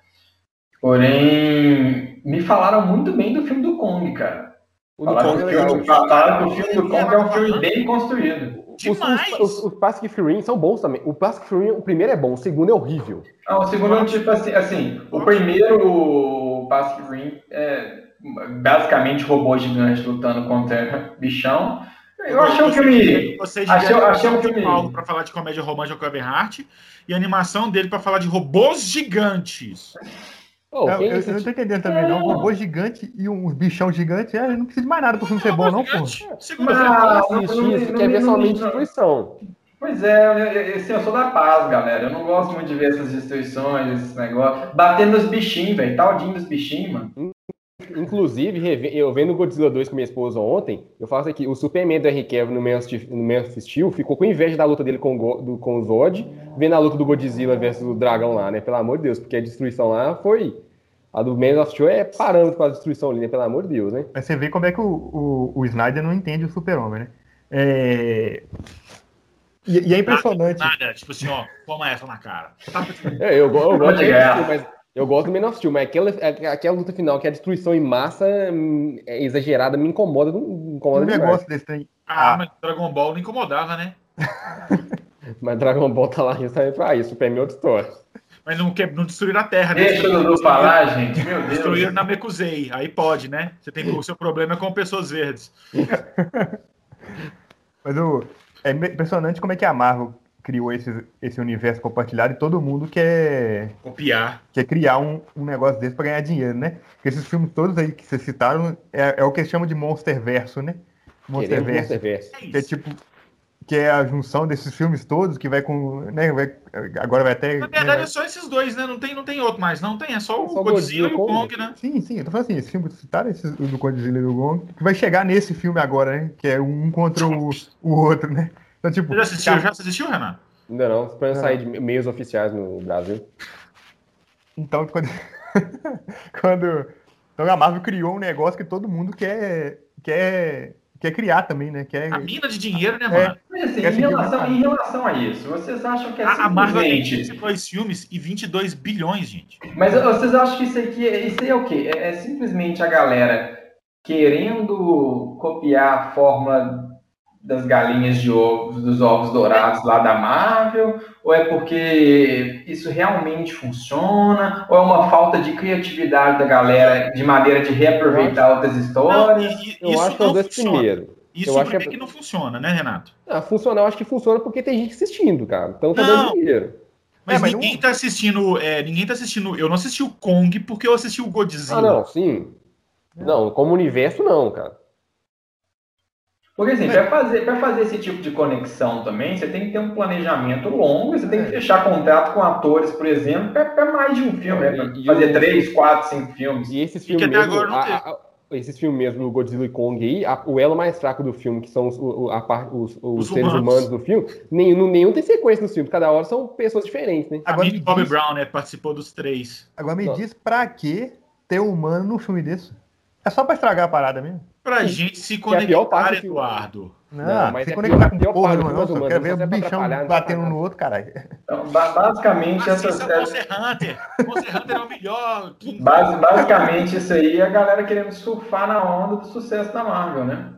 Porém, me falaram muito bem do filme do Kong, cara. O falaram, que, é falaram que o filme do Kong é um filme bem construído. Os, os, os, os Pacific Rim são bons também. O Pacific Rim, o primeiro é bom, o segundo é horrível. Não, o segundo é um tipo assim, assim o primeiro o Pacific Rim é basicamente robô gigante lutando contra bichão. Eu achei um filme. Vocês achei um filme. Paulo para falar de comédia romântica com Kevin Hart e a animação dele para falar de robôs gigantes. Oh, eu, eu, eu, não tô entendendo também, não. Um robô gigante e um bichão gigante, é, não precisa de mais nada pro filme ser bom, não, pô. Segunda não, isso, isso, quer ver somente destruição. Pois é, eu, eu sou da paz, galera. Eu não gosto muito de ver essas destruições, esses negócios. Batendo nos bichinhos, velho. Taldinho dos bichinhos, mano. Inclusive, eu vendo Godzilla 2 com minha esposa ontem, eu faço aqui, o Superman do Henry Cavill no Man of Steel ficou com inveja da luta dele com, o, com o Zod, vendo a luta do Godzilla versus o dragão lá, né? Pelo amor de Deus, porque a destruição lá foi... A do Man of Steel é parâmetro para a destruição ali, né? Pelo amor de Deus, né? Mas você vê como é que o, o, o Snyder não entende o super-homem, né? É... E, e, é impressionante. Nada, nada, tipo assim, ó, toma essa na cara. Tá... É, eu, eu, eu gosto de mas eu gosto do Man of Steel, mas aquela, aquela luta final, que é a destruição em massa é exagerada, me incomoda. Me incomoda um negócio desse trem. Ah, ah, mas Dragon Ball não incomodava, né? mas Dragon Ball tá lá justamente pra isso, pra mim é outra história. Mas não, quer, não destruir a Terra. Né? Deixa eu falar, gente. Meu Deus. Destruíram na Mekuzei. Aí pode, né? Você tem o seu problema com pessoas verdes. mas o, é impressionante como é que a Marvel criou esse, esse universo compartilhado e todo mundo quer copiar, quer criar um, um negócio desse para ganhar dinheiro, né? Porque esses filmes todos aí que vocês citaram é, é o que eles chamam de monster verso, né? Monster verso, que é tipo que é a junção desses filmes todos que vai com, né, vai, agora vai até Na verdade né, é só esses dois, né? Não tem não tem outro mais, não tem, é só o só Godzilla, Godzilla e o Kong, né? Sim, sim, eu tô falando assim, esse filme citaram esse do Godzilla e do Kong, que vai chegar nesse filme agora, né? Que é um contra o, o outro, né? Então, tipo, Você já assistiu, já assistiu, Renan? Ainda não, esperando sair de meios oficiais no Brasil. Então, quando... quando... Então a Marvel criou um negócio que todo mundo quer, quer, quer criar também, né? Quer... A mina de dinheiro, né, é. mano? Mas assim, em relação, em relação, a isso, vocês acham que é a, simplesmente... A Marvel tem 22 filmes e 22 bilhões, gente. Mas vocês acham que isso aqui é, isso aí é o quê? É, é simplesmente a galera querendo copiar a fórmula das galinhas de ovos, dos ovos dourados lá da Marvel? Ou é porque isso realmente funciona? Ou é uma falta de criatividade da galera de maneira de reaproveitar acho, outras histórias? Não, eu acho que é o primeiro. Isso eu acho que, é... que não funciona, né, Renato? Ah, funciona, eu acho que funciona porque tem gente assistindo, cara. Então tá dando dinheiro. Mas, é, mas ninguém não... tá assistindo. É, ninguém tá assistindo. Eu não assisti o Kong porque eu assisti o Godzilla. Ah, não, sim. Não, como universo, não, cara. Porque assim, para fazer, fazer esse tipo de conexão também, você tem que ter um planejamento longo, você tem que é. fechar contrato com atores, por exemplo, para mais de um filme, né? Pra fazer três, quatro, cinco filmes. E esses filmes mesmo, a, a, esses filmes mesmo, Godzilla e Kong aí, a, o elo mais fraco do filme, que são os, o, a, os, os, os seres humanos. humanos do filme, nenhum, nenhum tem sequência no filme, cada hora são pessoas diferentes, né? Agora, a Bobby Brown, né, participou dos três. Agora me Nossa. diz pra que ter um humano num filme desse? É só pra estragar a parada mesmo? Pra Sim. gente se conectar, Eduardo. Não, não mas se é conectar com o porra, não, não, quero ver o bichão batendo no outro, caralho. Então, basicamente, essa... É Monster Hunter. Monster Hunter é o melhor. Base, basicamente, isso aí é a galera querendo surfar na onda do sucesso da Marvel, né?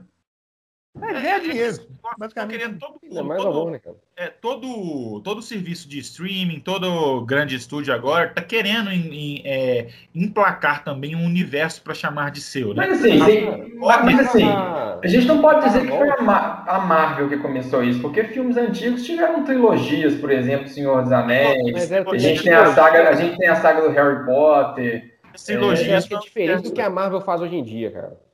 É, ganhar dinheiro. Basicamente. Querendo todo, é mais todo, valor, né, cara? É, todo, todo serviço de streaming, todo grande estúdio agora tá querendo em, em, é, emplacar também um universo para chamar de seu, né? Mas assim, tem, mas, assim a gente não pode dizer que foi a, a, Marvel que começou isso, porque filmes antigos tiveram trilogias, por exemplo, Senhor dos Anéis. É, a gente tem a saga, a gente tem a saga do Harry Potter. Trilogias é, é diferente do que a Marvel faz hoje em dia, cara.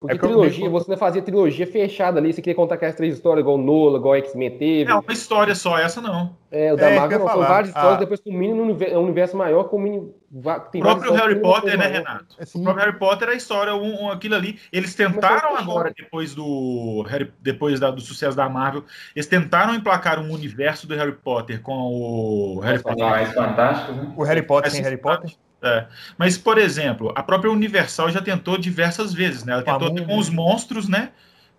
Porque é trilogia, você não fazia trilogia fechada ali, você queria contar aquelas três histórias, igual Nola, igual X-Men teve. É uma história só, essa não. É, o da é, Marvel não, são várias histórias, ah. depois culmina um universo maior, culmina... Tem o próprio Harry Potter, né, Renato? Assim, o próprio Harry Potter é a história, um, um, aquilo ali. Eles tentaram agora, depois do Harry, depois da, do sucesso da Marvel, eles tentaram emplacar um universo do Harry Potter com o Harry Potter. Mais fantástico, né? O Harry Potter sem Harry Potter? É. Mas, por exemplo, a própria Universal já tentou diversas vezes, né? Ela tentou com, com os monstros, né?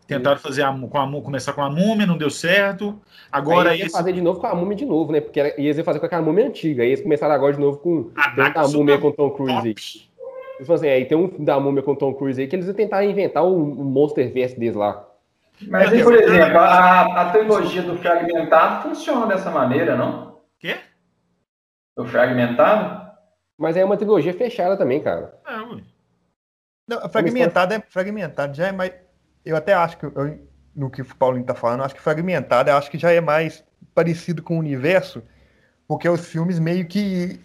Tentaram fazer a, com a, começar com a múmia, não deu certo. Agora aí ia esse... fazer de novo com a múmia de novo, né? Porque ia fazer com aquela múmia antiga. Aí eles começaram agora de novo com a, a múmia com Tom Cruise aí. Eles assim, aí tem um da múmia com Tom Cruise aí que eles iam tentar inventar o um, um Monsterverse deles lá. Mas, por exemplo, a, a trilogia do Fragmentado funciona dessa maneira, não? Quê? O Fragmentado? Mas é uma trilogia fechada também, cara. É, ui. Não, fragmentado é fragmentado, já é mais. Eu até acho que eu, no que o Paulinho tá falando, acho que fragmentado, eu acho que já é mais parecido com o universo, porque os filmes meio que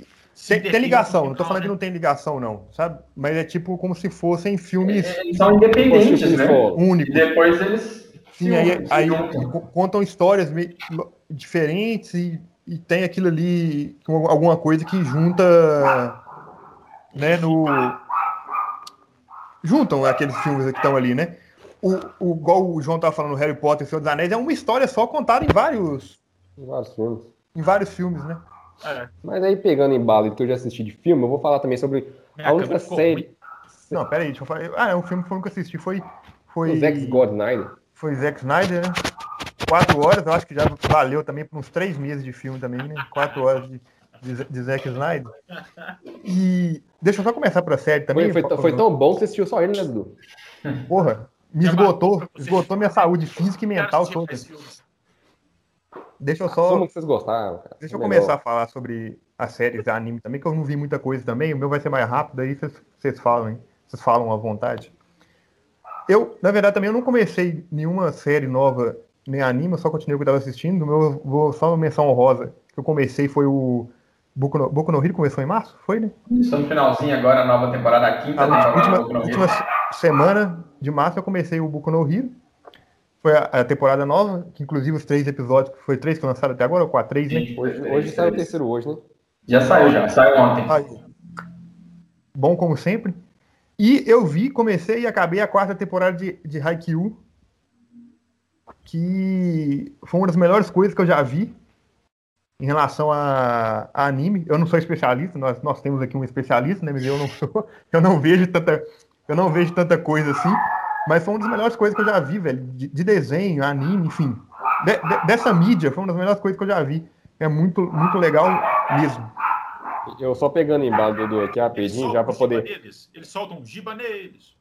tem, tem, ligação, não tô falando que não tem ligação, não, sabe? Mas é tipo como se fossem filmes. É, são independentes, né? Únicos. E depois eles. Sim, aí, aí contam histórias meio diferentes e e tem aquilo ali, alguma coisa que junta, né, no... Juntam aqueles filmes que estão ali, né? O, o, igual o João tá falando, Harry Potter e Senhor dos Anéis, é uma história só contada em vários... Em vários filmes. Em vários filmes, né? É. Mas aí, pegando em bala que eu já assisti de filme, eu vou falar também sobre a única série... Não, peraí, deixa eu falar. Ah, é um filme que eu nunca assisti, foi... foi... O Zack God Snyder. Foi Zack Snyder, né? quatro horas, eu acho que já valeu também por uns três meses de filme também, né? Quatro horas de, de, de Zack Snyder. E deixa eu só começar pra série também. Foi, foi, foi tão bom que você assistiu só ele, né, Dudu? Porra, me esgotou, esgotou minha saúde física e mental toda. Deixa eu só. Como vocês gostaram, cara? Deixa eu começar a falar sobre as séries de anime também, que eu não vi muita coisa também. O meu vai ser mais rápido, aí vocês, vocês falam, hein? Vocês falam à vontade. Eu, na verdade, também eu não comecei nenhuma série nova nem anime, eu só continuei o que eu estava assistindo. Meu, vou só uma menção honrosa que eu comecei foi o Boku no, Boku no Hero, começou em março, foi, né? Isso no finalzinho agora, a nova temporada, a quinta a temporada. Última, última semana de março eu comecei o Boku no Hero. Foi a, a, temporada nova, que inclusive os três episódios, foi três que lançaram até agora, ou quatro, três, né? Hoje, hoje saiu o terceiro hoje, né? Já saiu, já. Saiu ontem. Bom como sempre. E eu vi, comecei e acabei a quarta temporada de, de Haikyuu, que foi uma das melhores coisas que eu já vi em relação a, a anime. Eu não sou especialista, nós, nós temos aqui um especialista, né? Mas eu não sou, eu não vejo tanta, eu não vejo tanta coisa assim. Mas foi uma das melhores coisas que eu já vi, velho, de, de desenho, anime, enfim. De, de, dessa mídia, foi uma das melhores coisas que eu já vi. É muito, muito legal mesmo. Eu só pegando embalo, Dudu, aqui rapidinho, já para poder. Neles. Eles soltam giba neles.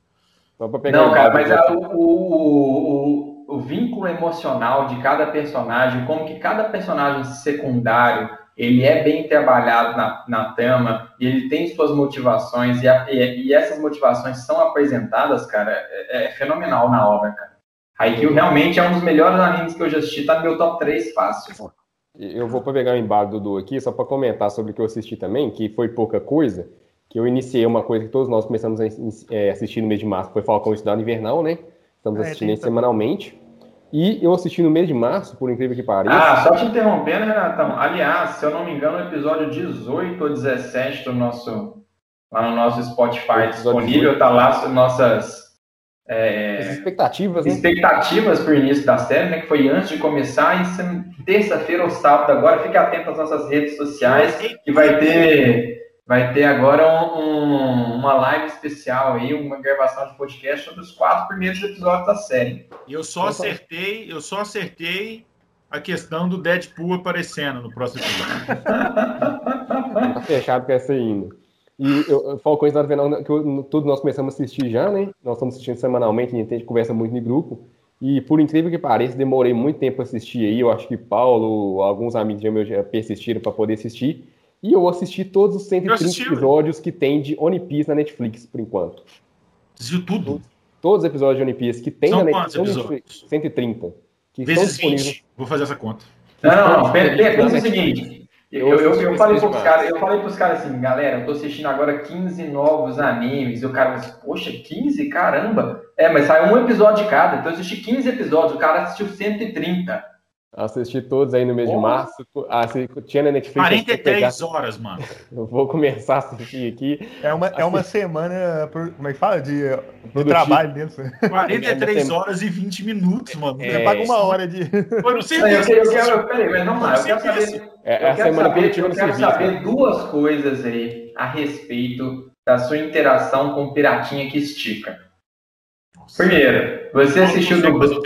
Só pra pegar não, cara, mas a, o, o, o vínculo emocional de cada personagem, como que cada personagem secundário ele é bem trabalhado na, na trama e ele tem suas motivações e, a, e, e essas motivações são apresentadas, cara, é, é, fenomenal na obra, cara. Haikyuu realmente é um dos melhores animes que eu já assisti, tá no meu top 3 fácil. Eu vou pegar o embalo do Dudu aqui, só para comentar sobre o que eu assisti também, que foi pouca coisa, que eu iniciei uma coisa que todos nós começamos a é, assistir no mês de março, foi Falcão Estudado Invernal, né? Estamos é, assistindo aí semanalmente. E eu assisti no mês de março, por incrível que pareça. Ah, só te interrompendo, Renatão. Aliás, se eu não me engano, o episódio 18 ou 17 do nosso, lá no nosso Spotify disponível, tá lá nossas é, expectativas, né? expectativas para o início da série, né, que foi antes de começar, e terça-feira ou sábado agora, fique atento às nossas redes sociais, que vai ter, vai ter agora um, um, uma live especial aí, uma gravação de podcast sobre os quatro primeiros episódios da série. E eu só acertei, eu só acertei a questão do Deadpool aparecendo no próximo episódio. tá fechado com essa ainda. E eu, falo com isso na que eu, todos nós começamos a assistir já, né? Nós estamos assistindo semanalmente, a gente conversa muito no grupo. E por incrível que pareça, demorei muito tempo para assistir aí. Eu acho que Paulo, alguns amigos meus já persistiram para poder assistir. E eu assisti todos os 130 episódios que tem de One Piece na Netflix, por enquanto. Assistiu tudo? Todos, todos os episódios de One Piece que tem São na Netflix. 130. Que Vezes 20. Vou fazer essa conta. Não, não, não. Pensa o seguinte. Eu, eu, eu, eu falei pros caras, eu falei pros caras assim, galera, eu tô assistindo agora 15 novos animes. E o cara disse, poxa, 15? Caramba! É, mas saiu um episódio de cada. Então eu assisti 15 episódios, o cara assistiu 130. Assisti todos aí no mês de março. Assisti, tinha na Netflix. 43 horas, mano. Eu vou começar a assistir aqui. É uma, é uma semana, como é que fala? De, de trabalho dentro. 43 horas e 20 minutos, mano. É... Você paga uma hora de. Foi no serviço. Eu, eu, quero, peraí, mas não mais. Eu quero saber. É, eu a quero semana saber, eu quero saber né? duas coisas aí a respeito da sua interação com o Piratinha que estica. Primeiro, você assistiu, dublado,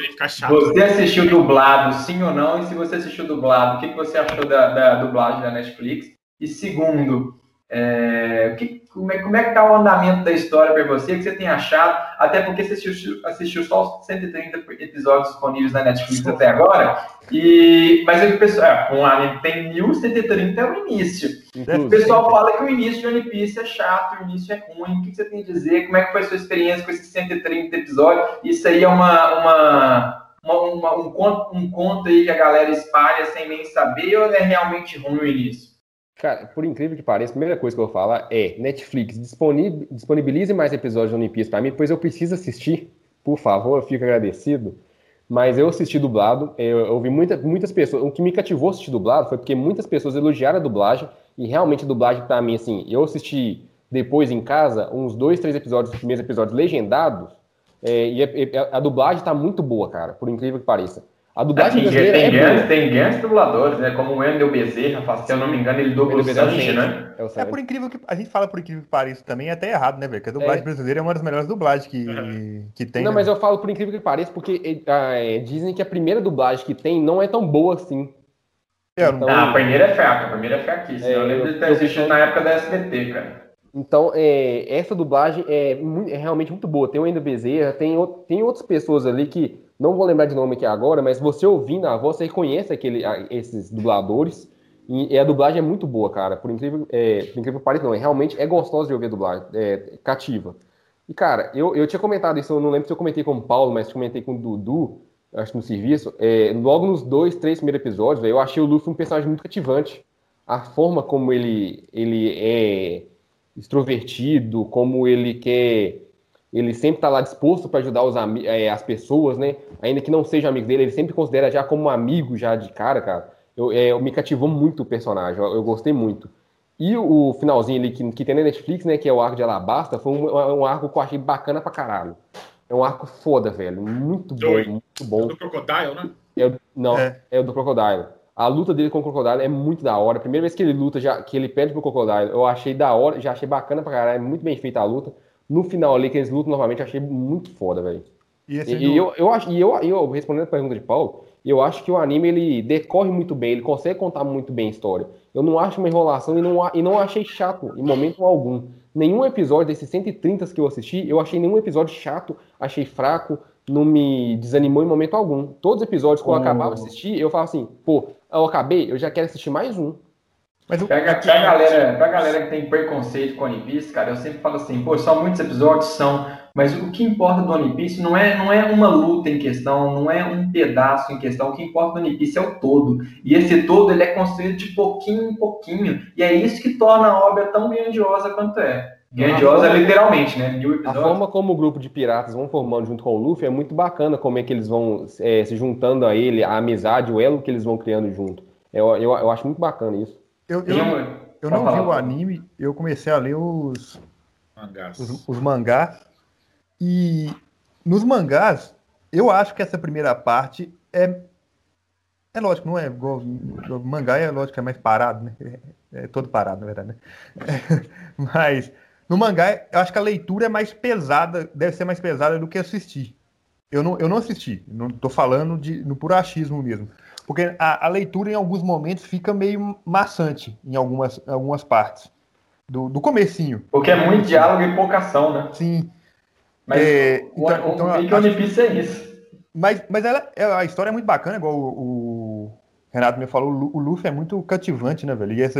você assistiu dublado, sim ou não? E se você assistiu dublado, o que você achou da, da dublagem da Netflix? E segundo, é, que, como, é, como é que tá o andamento da história para você? O que você tem achado? Até porque você assistiu, assistiu só os 130 episódios disponíveis na Netflix até agora. E, mas o pessoal, é, um anime tem 1130 é o início. Inclusive. O pessoal fala que o início de One Piece é chato, o início é ruim. O que você tem a dizer? Como é que foi a sua experiência com esses 130 episódios? Isso aí é uma, uma, uma, uma um, conto, um conto aí que a galera espalha sem nem saber ou é realmente ruim o início? Cara, por incrível que pareça, a primeira coisa que eu vou falar é Netflix, disponibilize mais episódios de Piece para mim, pois eu preciso assistir, por favor, eu fico agradecido. Mas eu assisti dublado, eu, ouvi muita, muitas pessoas. O que me cativou assistir dublado foi porque muitas pessoas elogiaram a dublagem, e realmente a dublagem para mim, assim, eu assisti depois em casa uns dois, três episódios, os primeiros episódios legendados, é, e a, a, a dublagem tá muito boa, cara, por incrível que pareça. A dublagem é, brasileira tem, é grandes, tem grandes dubladores, né? Como o Wendel Bezerra, se eu não me engano, ele dubla o Sanji, né? É, é, por incrível que a gente fala por incrível que pareça também, é até errado, né, velho? Porque a dublagem é. brasileira é uma das melhores dublagens que, uhum. que tem. Não, né? mas eu falo por incrível que pareça, porque é, dizem que a primeira dublagem que tem não é tão boa assim. Então, ah, a primeira é fraca, a primeira é fraquíssima. eu lembro de ter assistido na época da SBT, cara. Então, é, essa dublagem é, é, realmente muito boa. Tem o Wendel Bezerra, tem, tem outras pessoas ali que não vou lembrar de nome aqui agora, mas você ouvindo a voz, você reconhece aquele, esses dubladores. E, a dublagem é muito boa, cara. Por incrível, é, por incrível que pareça, não. É, realmente é gostoso de ouvir a dublagem. É, cativa. E, cara, eu, eu tinha comentado isso, eu não lembro se eu comentei com o Paulo, mas comentei com o Dudu, acho no serviço. É, logo nos dois, três primeiros episódios, véio, eu achei o Luffy um personagem muito cativante. A forma como ele, ele é extrovertido, como ele quer ele sempre está lá disposto para ajudar os é, as pessoas, né? Ainda que não seja amigo dele, ele sempre considera já como um amigo já de cara, cara. Eu, é, eu me cativou muito o personagem, eu, eu, gostei muito. E o, o finalzinho ali que, que, tem na Netflix, né? Que é o arco de Alabasta, foi um, um, arco que eu achei bacana pra caralho. É um arco foda, velho. Muito bom, muito bom. É do Crocodile, né? É, não, é. é o do Crocodile. A luta dele com o Crocodile é muito da hora. A primeira vez que ele luta, já, que ele pede pro Crocodile, eu achei da hora, já achei bacana pra caralho. É muito bem feita a luta no final ali, que eles lutam novamente, achei muito foda, velho. E, e, do... eu, eu acho, e eu, eu, respondendo a pergunta de Paulo, eu acho que o anime ele decorre muito bem, ele consegue contar muito bem a história. Eu não acho uma enrolação e não, e não achei chato em momento algum. Nenhum episódio desses 130 que eu assisti, eu achei nenhum episódio chato, achei fraco, não me desanimou em momento algum. Todos os episódios que eu acabava de assistir, eu falava assim, pô, eu acabei, eu já quero assistir mais um. Mas pega, pra, galera, pra galera que tem preconceito com One Piece, cara, eu sempre falo assim, pô, são muitos episódios, são, mas o que importa do One Piece não é, não é uma luta em questão, não é um pedaço em questão, o que importa do One Piece é o todo. E esse todo, ele é construído de pouquinho em pouquinho, e é isso que torna a obra tão grandiosa quanto é. Grandiosa forma, literalmente, né? Mil A forma como o grupo de piratas vão formando junto com o Luffy é muito bacana como é que eles vão é, se juntando a ele, a amizade, o elo que eles vão criando junto. Eu, eu, eu acho muito bacana isso. Eu, eu, eu não vi o anime, eu comecei a ler os mangás. Os, os mangás. E nos mangás, eu acho que essa primeira parte é. É lógico, não é igual. O mangá é lógico que é mais parado, né? É, é todo parado, na verdade, né? É, mas no mangá, eu acho que a leitura é mais pesada, deve ser mais pesada do que assistir. Eu não, eu não assisti, não estou falando de, no puro achismo mesmo. Porque a, a, leitura, em alguns momentos, fica meio maçante em algumas, algumas partes. Do, do comecinho. Porque é muito diálogo e pouca ação, né? Sim. Mas é, então, o, então, o, o One Piece é isso. Mas, mas ela, é, a história é muito bacana, igual o, o Renato me falou, o Luffy é muito cativante, né, velho? E essa,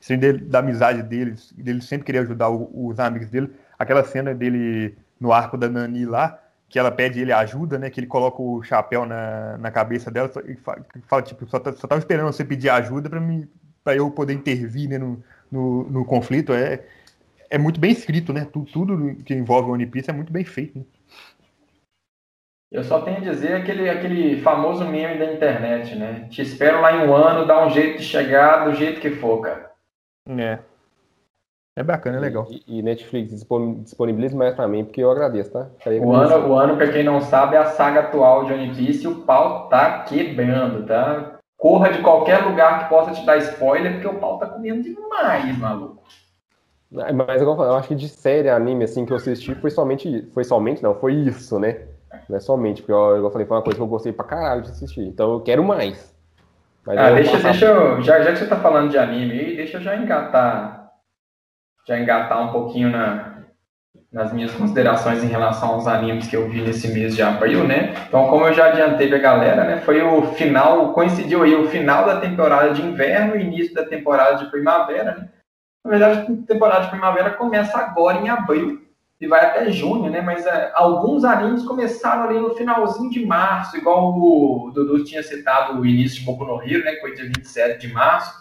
esse dele, da amizade deles, dele sempre querer ajudar o, os amigos dele. Aquela cena dele no arco da Nani lá, que ela pede ele ajuda, né? Que ele coloca o chapéu na, na cabeça dela e fala, fala tipo, só, tá, só tava esperando você pedir ajuda para mim para eu poder intervir né, no, no, no, conflito. É, é muito bem escrito, né? Tudo, tudo que envolve o One Piece é muito bem feito. Né? Eu só tenho a dizer aquele, aquele famoso meme da internet, né? Te espero lá em um ano, dá um jeito de chegar do jeito que for, cara. É. É bacana, é legal. E, e Netflix disponibiliza mais pra mim, porque eu agradeço, tá? O ano, o ano, pra quem não sabe, é a saga atual de One Piece e o pau tá quebrando, tá? Corra de qualquer lugar que possa te dar spoiler, porque o pau tá comendo demais, maluco. Mas eu acho que de série, anime, assim, que eu assisti foi somente. Foi somente, não, foi isso, né? Não é somente, porque eu, eu falei, foi uma coisa que eu gostei pra caralho de assistir. Então eu quero mais. Mas ah, deixa, deixa eu. Já, já que você tá falando de anime deixa eu já engatar. Já engatar um pouquinho na, nas minhas considerações em relação aos animes que eu vi nesse mês de abril, né? Então, como eu já adiantei a galera, né? Foi o final, coincidiu aí o final da temporada de inverno e início da temporada de primavera, né? Na verdade, a temporada de primavera começa agora em abril e vai até junho, né? Mas é, alguns animes começaram ali no finalzinho de março, igual o Dudu tinha citado o início de Boku no Hero, né? Que foi dia 27 de março.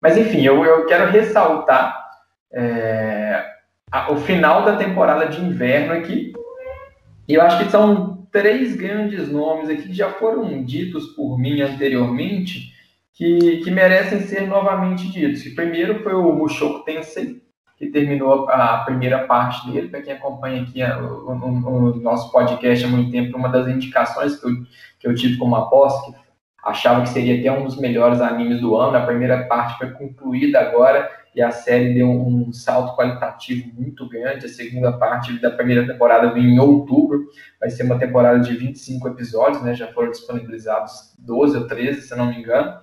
Mas enfim, eu, eu quero ressaltar é, a, o final da temporada de inverno aqui. E eu acho que são três grandes nomes aqui que já foram ditos por mim anteriormente, que, que merecem ser novamente ditos. O primeiro foi o Mushoku Tensei, que terminou a primeira parte dele. Para quem acompanha aqui o, o, o, nosso podcast há muito tempo, uma das indicações que eu, que eu tive como aposta, que achava que seria até um dos melhores animes do ano. A primeira parte foi concluída agora e a série deu um, salto qualitativo muito grande. A segunda parte da primeira temporada vem em outubro, vai ser uma temporada de 25 episódios, né? já foram disponibilizados 12 ou 13, se não me engano.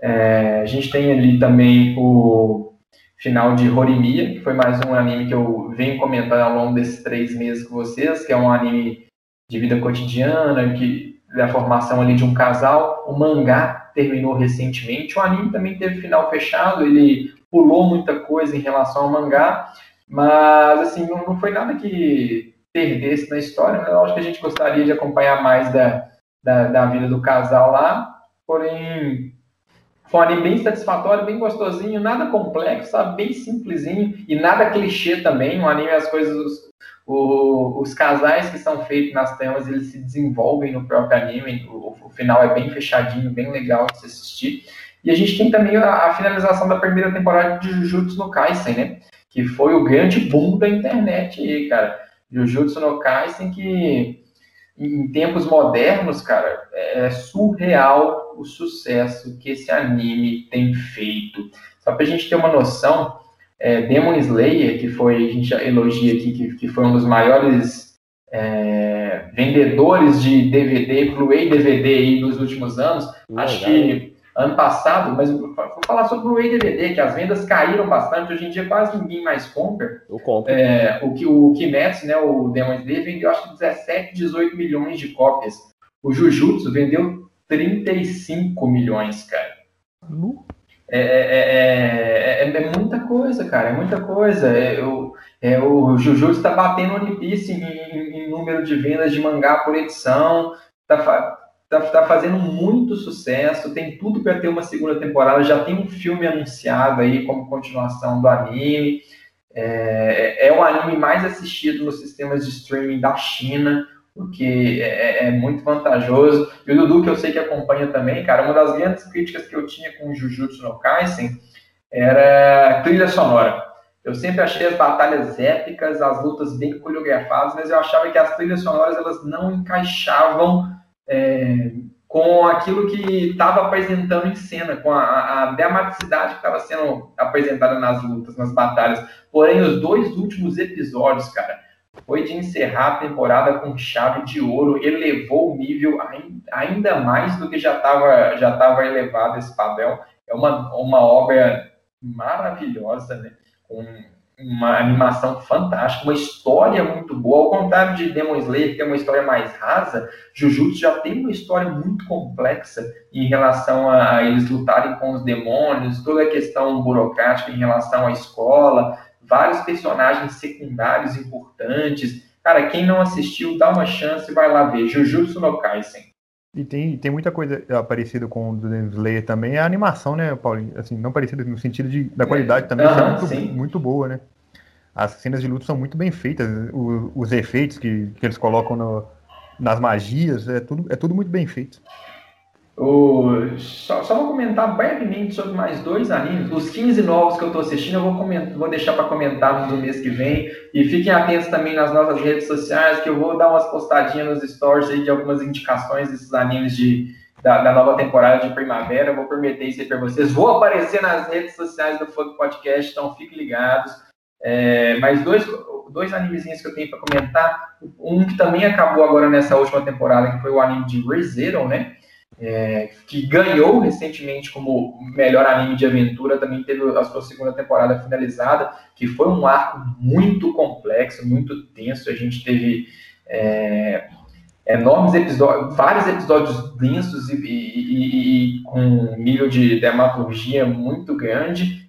É, a gente tem ali também o final de Horimiya, que foi mais um anime que eu venho comentando ao longo desses três meses com vocês, que é um anime de vida cotidiana, que é a formação ali de um casal. O mangá terminou recentemente, o anime também teve final fechado, ele pulou muita coisa em relação ao mangá, mas assim, não, não foi nada que perdesse na história, mas eu acho que a gente gostaria de acompanhar mais da, da, da vida do casal lá, porém foi um anime bem satisfatório, bem gostosinho, nada complexo, sabe? Bem simplesinho e nada clichê também. Um anime, as coisas, o, os casais que são feitos nas telas, eles se desenvolvem no próprio anime. O, o, final é bem fechadinho, bem legal de se assistir. E a gente tem também a, a finalização da primeira temporada de Jujutsu no Kaisen, né? Que foi o grande boom da internet aí, cara. Jujutsu no Kaisen que em tempos modernos, cara, é surreal o sucesso que esse anime tem feito. Só pra gente ter uma noção, é, Demon Slayer, que foi, a gente elogia aqui, que, que foi um dos maiores é, vendedores de DVD, Blu-ray DVD aí dos últimos anos, acho que ano passado, mas vou falar sobre o Blu-ray DVD, que as vendas caíram bastante, hoje em dia quase ninguém mais compra. Eu compro. É, o, que, o Kimetsu, né, o Demon Slayer, vendeu acho que 17, 18 milhões de cópias. O Jujutsu vendeu 35 milhões, cara. É, é, é, é, muita coisa, cara, é muita coisa. É, o, é, o Jujutsu está batendo One Piece em, em, em, número de vendas de mangá por edição, tá, tá, tá fazendo muito sucesso, tem tudo para ter uma segunda temporada, já tem um filme anunciado aí como continuação do anime. É, é o anime mais assistido nos sistemas de streaming da China, o que é, é, muito vantajoso. E o Dudu, que eu sei que acompanha também, cara, uma das grandes críticas que eu tinha com o Jujutsu no Kaisen era trilha sonora. Eu sempre achei as batalhas épicas, as lutas bem coreografadas, mas eu achava que as trilhas sonoras elas não encaixavam é, com aquilo que estava apresentando em cena, com a, a dramaticidade que estava sendo apresentada nas lutas, nas batalhas. Porém, os dois últimos episódios, cara, foi de encerrar a temporada com chave de ouro, elevou o nível ainda mais do que já estava já tava elevado esse papel. É uma, uma obra maravilhosa, né? com uma animação fantástica, uma história muito boa. Ao contrário de Demon Slayer, que é uma história mais rasa, Jujutsu já tem uma história muito complexa em relação a, eles lutarem com os demônios, toda a questão burocrática em relação à escola, vários personagens secundários importantes. Cara, quem não assistiu, dá uma chance e vai lá ver. Jujutsu no Kaisen. E tem, tem muita coisa parecida com o Demon Slayer também, é a animação, né, Paulinho? Assim, não parecida no sentido de, da qualidade também, é muito, muito boa, né? As cenas de luta são muito bem feitas, os, os efeitos que, que eles colocam no, nas magias, é tudo, é tudo muito bem feito. Só, só, vou comentar brevemente sobre mais dois animes. Os 15 novos que eu estou assistindo, eu vou, comentar, vou deixar para comentar no mês que vem. E fiquem atentos também nas nossas redes sociais, que eu vou dar umas postadinhas nos stories aí de algumas indicações desses animes de, da, da nova temporada de primavera. Eu vou prometer isso aí para vocês. Vou aparecer nas redes sociais do Fogo Podcast, então fiquem ligados. É, mas dois, dois animezinhos que eu tenho para comentar. Um que também acabou agora nessa última temporada, que foi o anime de ReZero, né? É, que ganhou recentemente como melhor anime de aventura, também teve a sua segunda temporada finalizada, que foi um arco muito complexo, muito tenso. A gente teve é, enormes episódios, vários episódios densos e, e, e, e, com um nível de dramaturgia muito grande.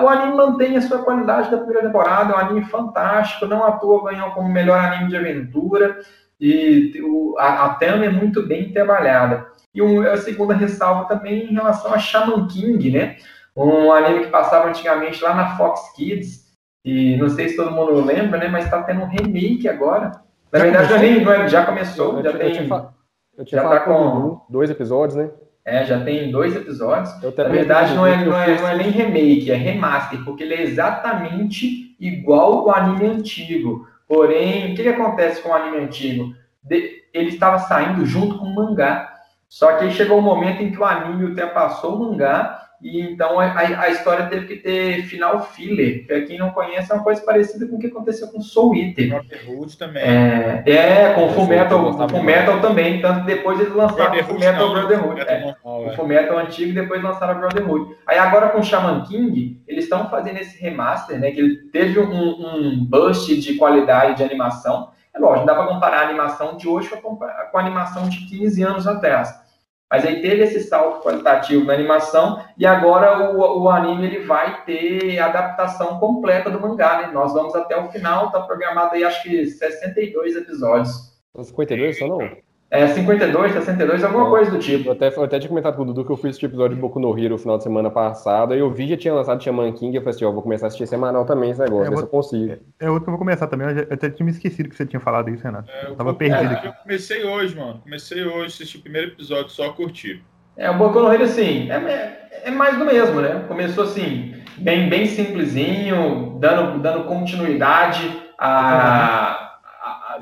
o anime mantém a sua qualidade da primeira temporada, é um anime fantástico, não à toa ganhou como melhor anime de aventura. E a, a trama é muito bem trabalhada. E a segunda ressalva também em relação a Shaman King, né? Um anime que passava antigamente lá na Fox Kids. E não sei se todo mundo lembra, né? Mas está tendo um remake agora. Na já verdade, começou? Já, já começou. Eu, já eu, tem, eu tinha, eu tinha já tá com dois episódios, né? É, já tem dois episódios. Na verdade, não é, não, é, não é nem remake, é remaster, porque ele é exatamente igual ao anime antigo. Porém, o que, que acontece com o anime antigo? De, ele estava saindo junto com o mangá. Só que aí chegou um momento em que o anime ultrapassou o mangá e então a, a, história teve que ter final filler. Para quem não conhece, é uma coisa parecida com o que aconteceu com Soul Eater. Brotherhood também. É, é com o Full Metal, Full Metal também. Tanto depois eles lançaram o Full Metal Brotherhood. É, normal, é. O Full Metal antigo e depois lançaram o Brotherhood. Aí agora com o Shaman King, eles estão fazendo esse remaster, né? Que ele teve um, um boost de qualidade de animação. É lógico, dá para comparar a animação de hoje com a, com a animação de 15 anos atrás. Mas aí teve esse salto qualitativo na animação e agora o, o anime ele vai ter adaptação completa do mangá, né? Nós vamos até o final, tá programado aí acho que 62 episódios. São 52 só não? É, 52, 62, alguma é. coisa do tipo. Eu até, eu até tinha comentado com o Dudu que eu fiz esse episódio de Boku no Hero no final de semana passado, e eu vi que tinha lançado Shaman King, e eu falei assim, ó, vou começar a assistir semanal também esse negócio, é, ver se eu consigo. É, é outro que eu vou começar também, eu até tinha me esquecido que você tinha falado isso, Renato. É, eu, eu tava vou, perdido aqui. Eu comecei hoje, mano, comecei hoje, assisti o primeiro episódio, só curti. É, o Boku no Hero, assim, é, é mais do mesmo, né? Começou assim, bem, bem simplesinho, dando, dando continuidade a...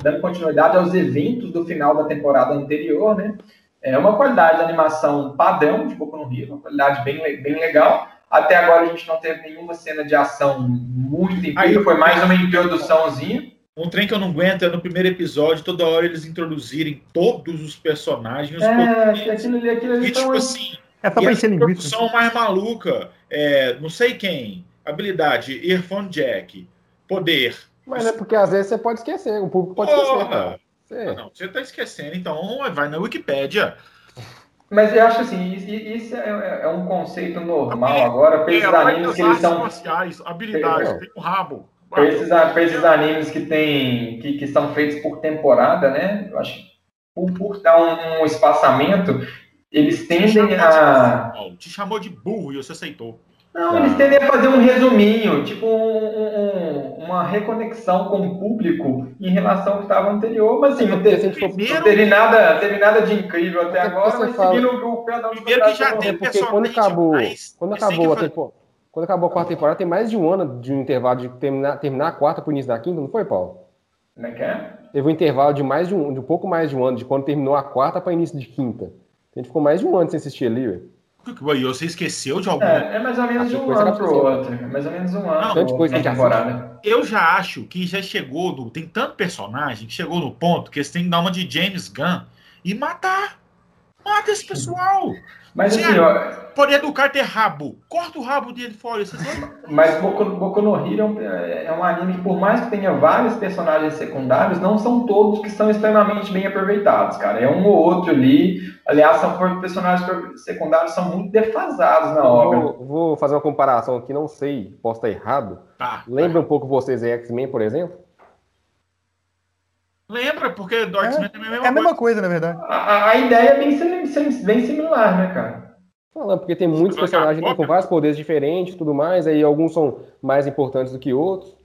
Dando continuidade aos eventos do final da temporada anterior, né? É uma qualidade de animação padrão de Boku no Hero, uma qualidade bem, bem legal. Até agora a gente não teve nenhuma cena de ação muito incrível, foi mais uma introduçãozinha. Um trem que eu não aguento é no primeiro episódio, toda hora eles introduzirem todos os personagens. É, aquilo ali, aquilo ali. E tipo assim, é só e a produção mais maluca, é, não sei quem, habilidade, Earphone Jack, poder, mas é porque às vezes você pode esquecer, o público pode Porra. esquecer. Você... Não, você tá esquecendo, então vai na Wikipédia. Mas eu acho assim, isso é, é um conceito normal agora para esses é, animes que eles são. Sociais, habilidades, é. tem um rabo. Para esses, esses, animes que tem, que, que são feitos por temporada, né? Eu acho que por, por dar um, um espaçamento, eles tendem te a. te chamou de burro e você aceitou. Não, eles tendem a fazer um resuminho, tipo um, um, uma reconexão com o público em relação ao que estava anterior, mas assim, não teve, Primeiro, não teve nada, teve nada de incrível até agora, mas fala... seguindo o pé da Primeiro que já tem porque quando acabou, quando acabou a temporada, quando acabou a quarta temporada, tem mais de um ano de um intervalo de terminar, terminar a quarta para o início da quinta, não foi, Paulo? Como é que é? Teve um intervalo de mais de um, de um pouco mais de um ano, de quando terminou a quarta para início de quinta. A gente ficou mais de um ano sem assistir ali, velho. E você esqueceu de algum? É, é mais ou menos um ano pro outro. É mais ou menos um ano. Tanta coisa que temporada. Eu já acho que já chegou no. Tem tanto personagem que chegou no ponto que eles têm que dar uma de James Gunn e matar. Mata esse pessoal. Mas Sim, assim, ó. Poder do Carter rabo. Corta o rabo dele fora. Mas Boku, Boku no Hero é, é um anime que, por mais que tenha vários personagens secundários, não são todos que são extremamente bem aproveitados, cara. É um ou outro ali. Aliás, são personagens secundários são muito defasados na obra. Vou, vou fazer uma comparação aqui, não sei, posso estar errado. Tá, Lembra tá. um pouco vocês em X-Men, por exemplo? Lembra, porque do X-Men é, também é a mesma, é a mesma coisa. coisa. na verdade. A, a ideia é bem, bem similar, né, cara? Falando, porque tem muitos personagens né, com vários poderes diferentes tudo mais, aí alguns são mais importantes do que outros.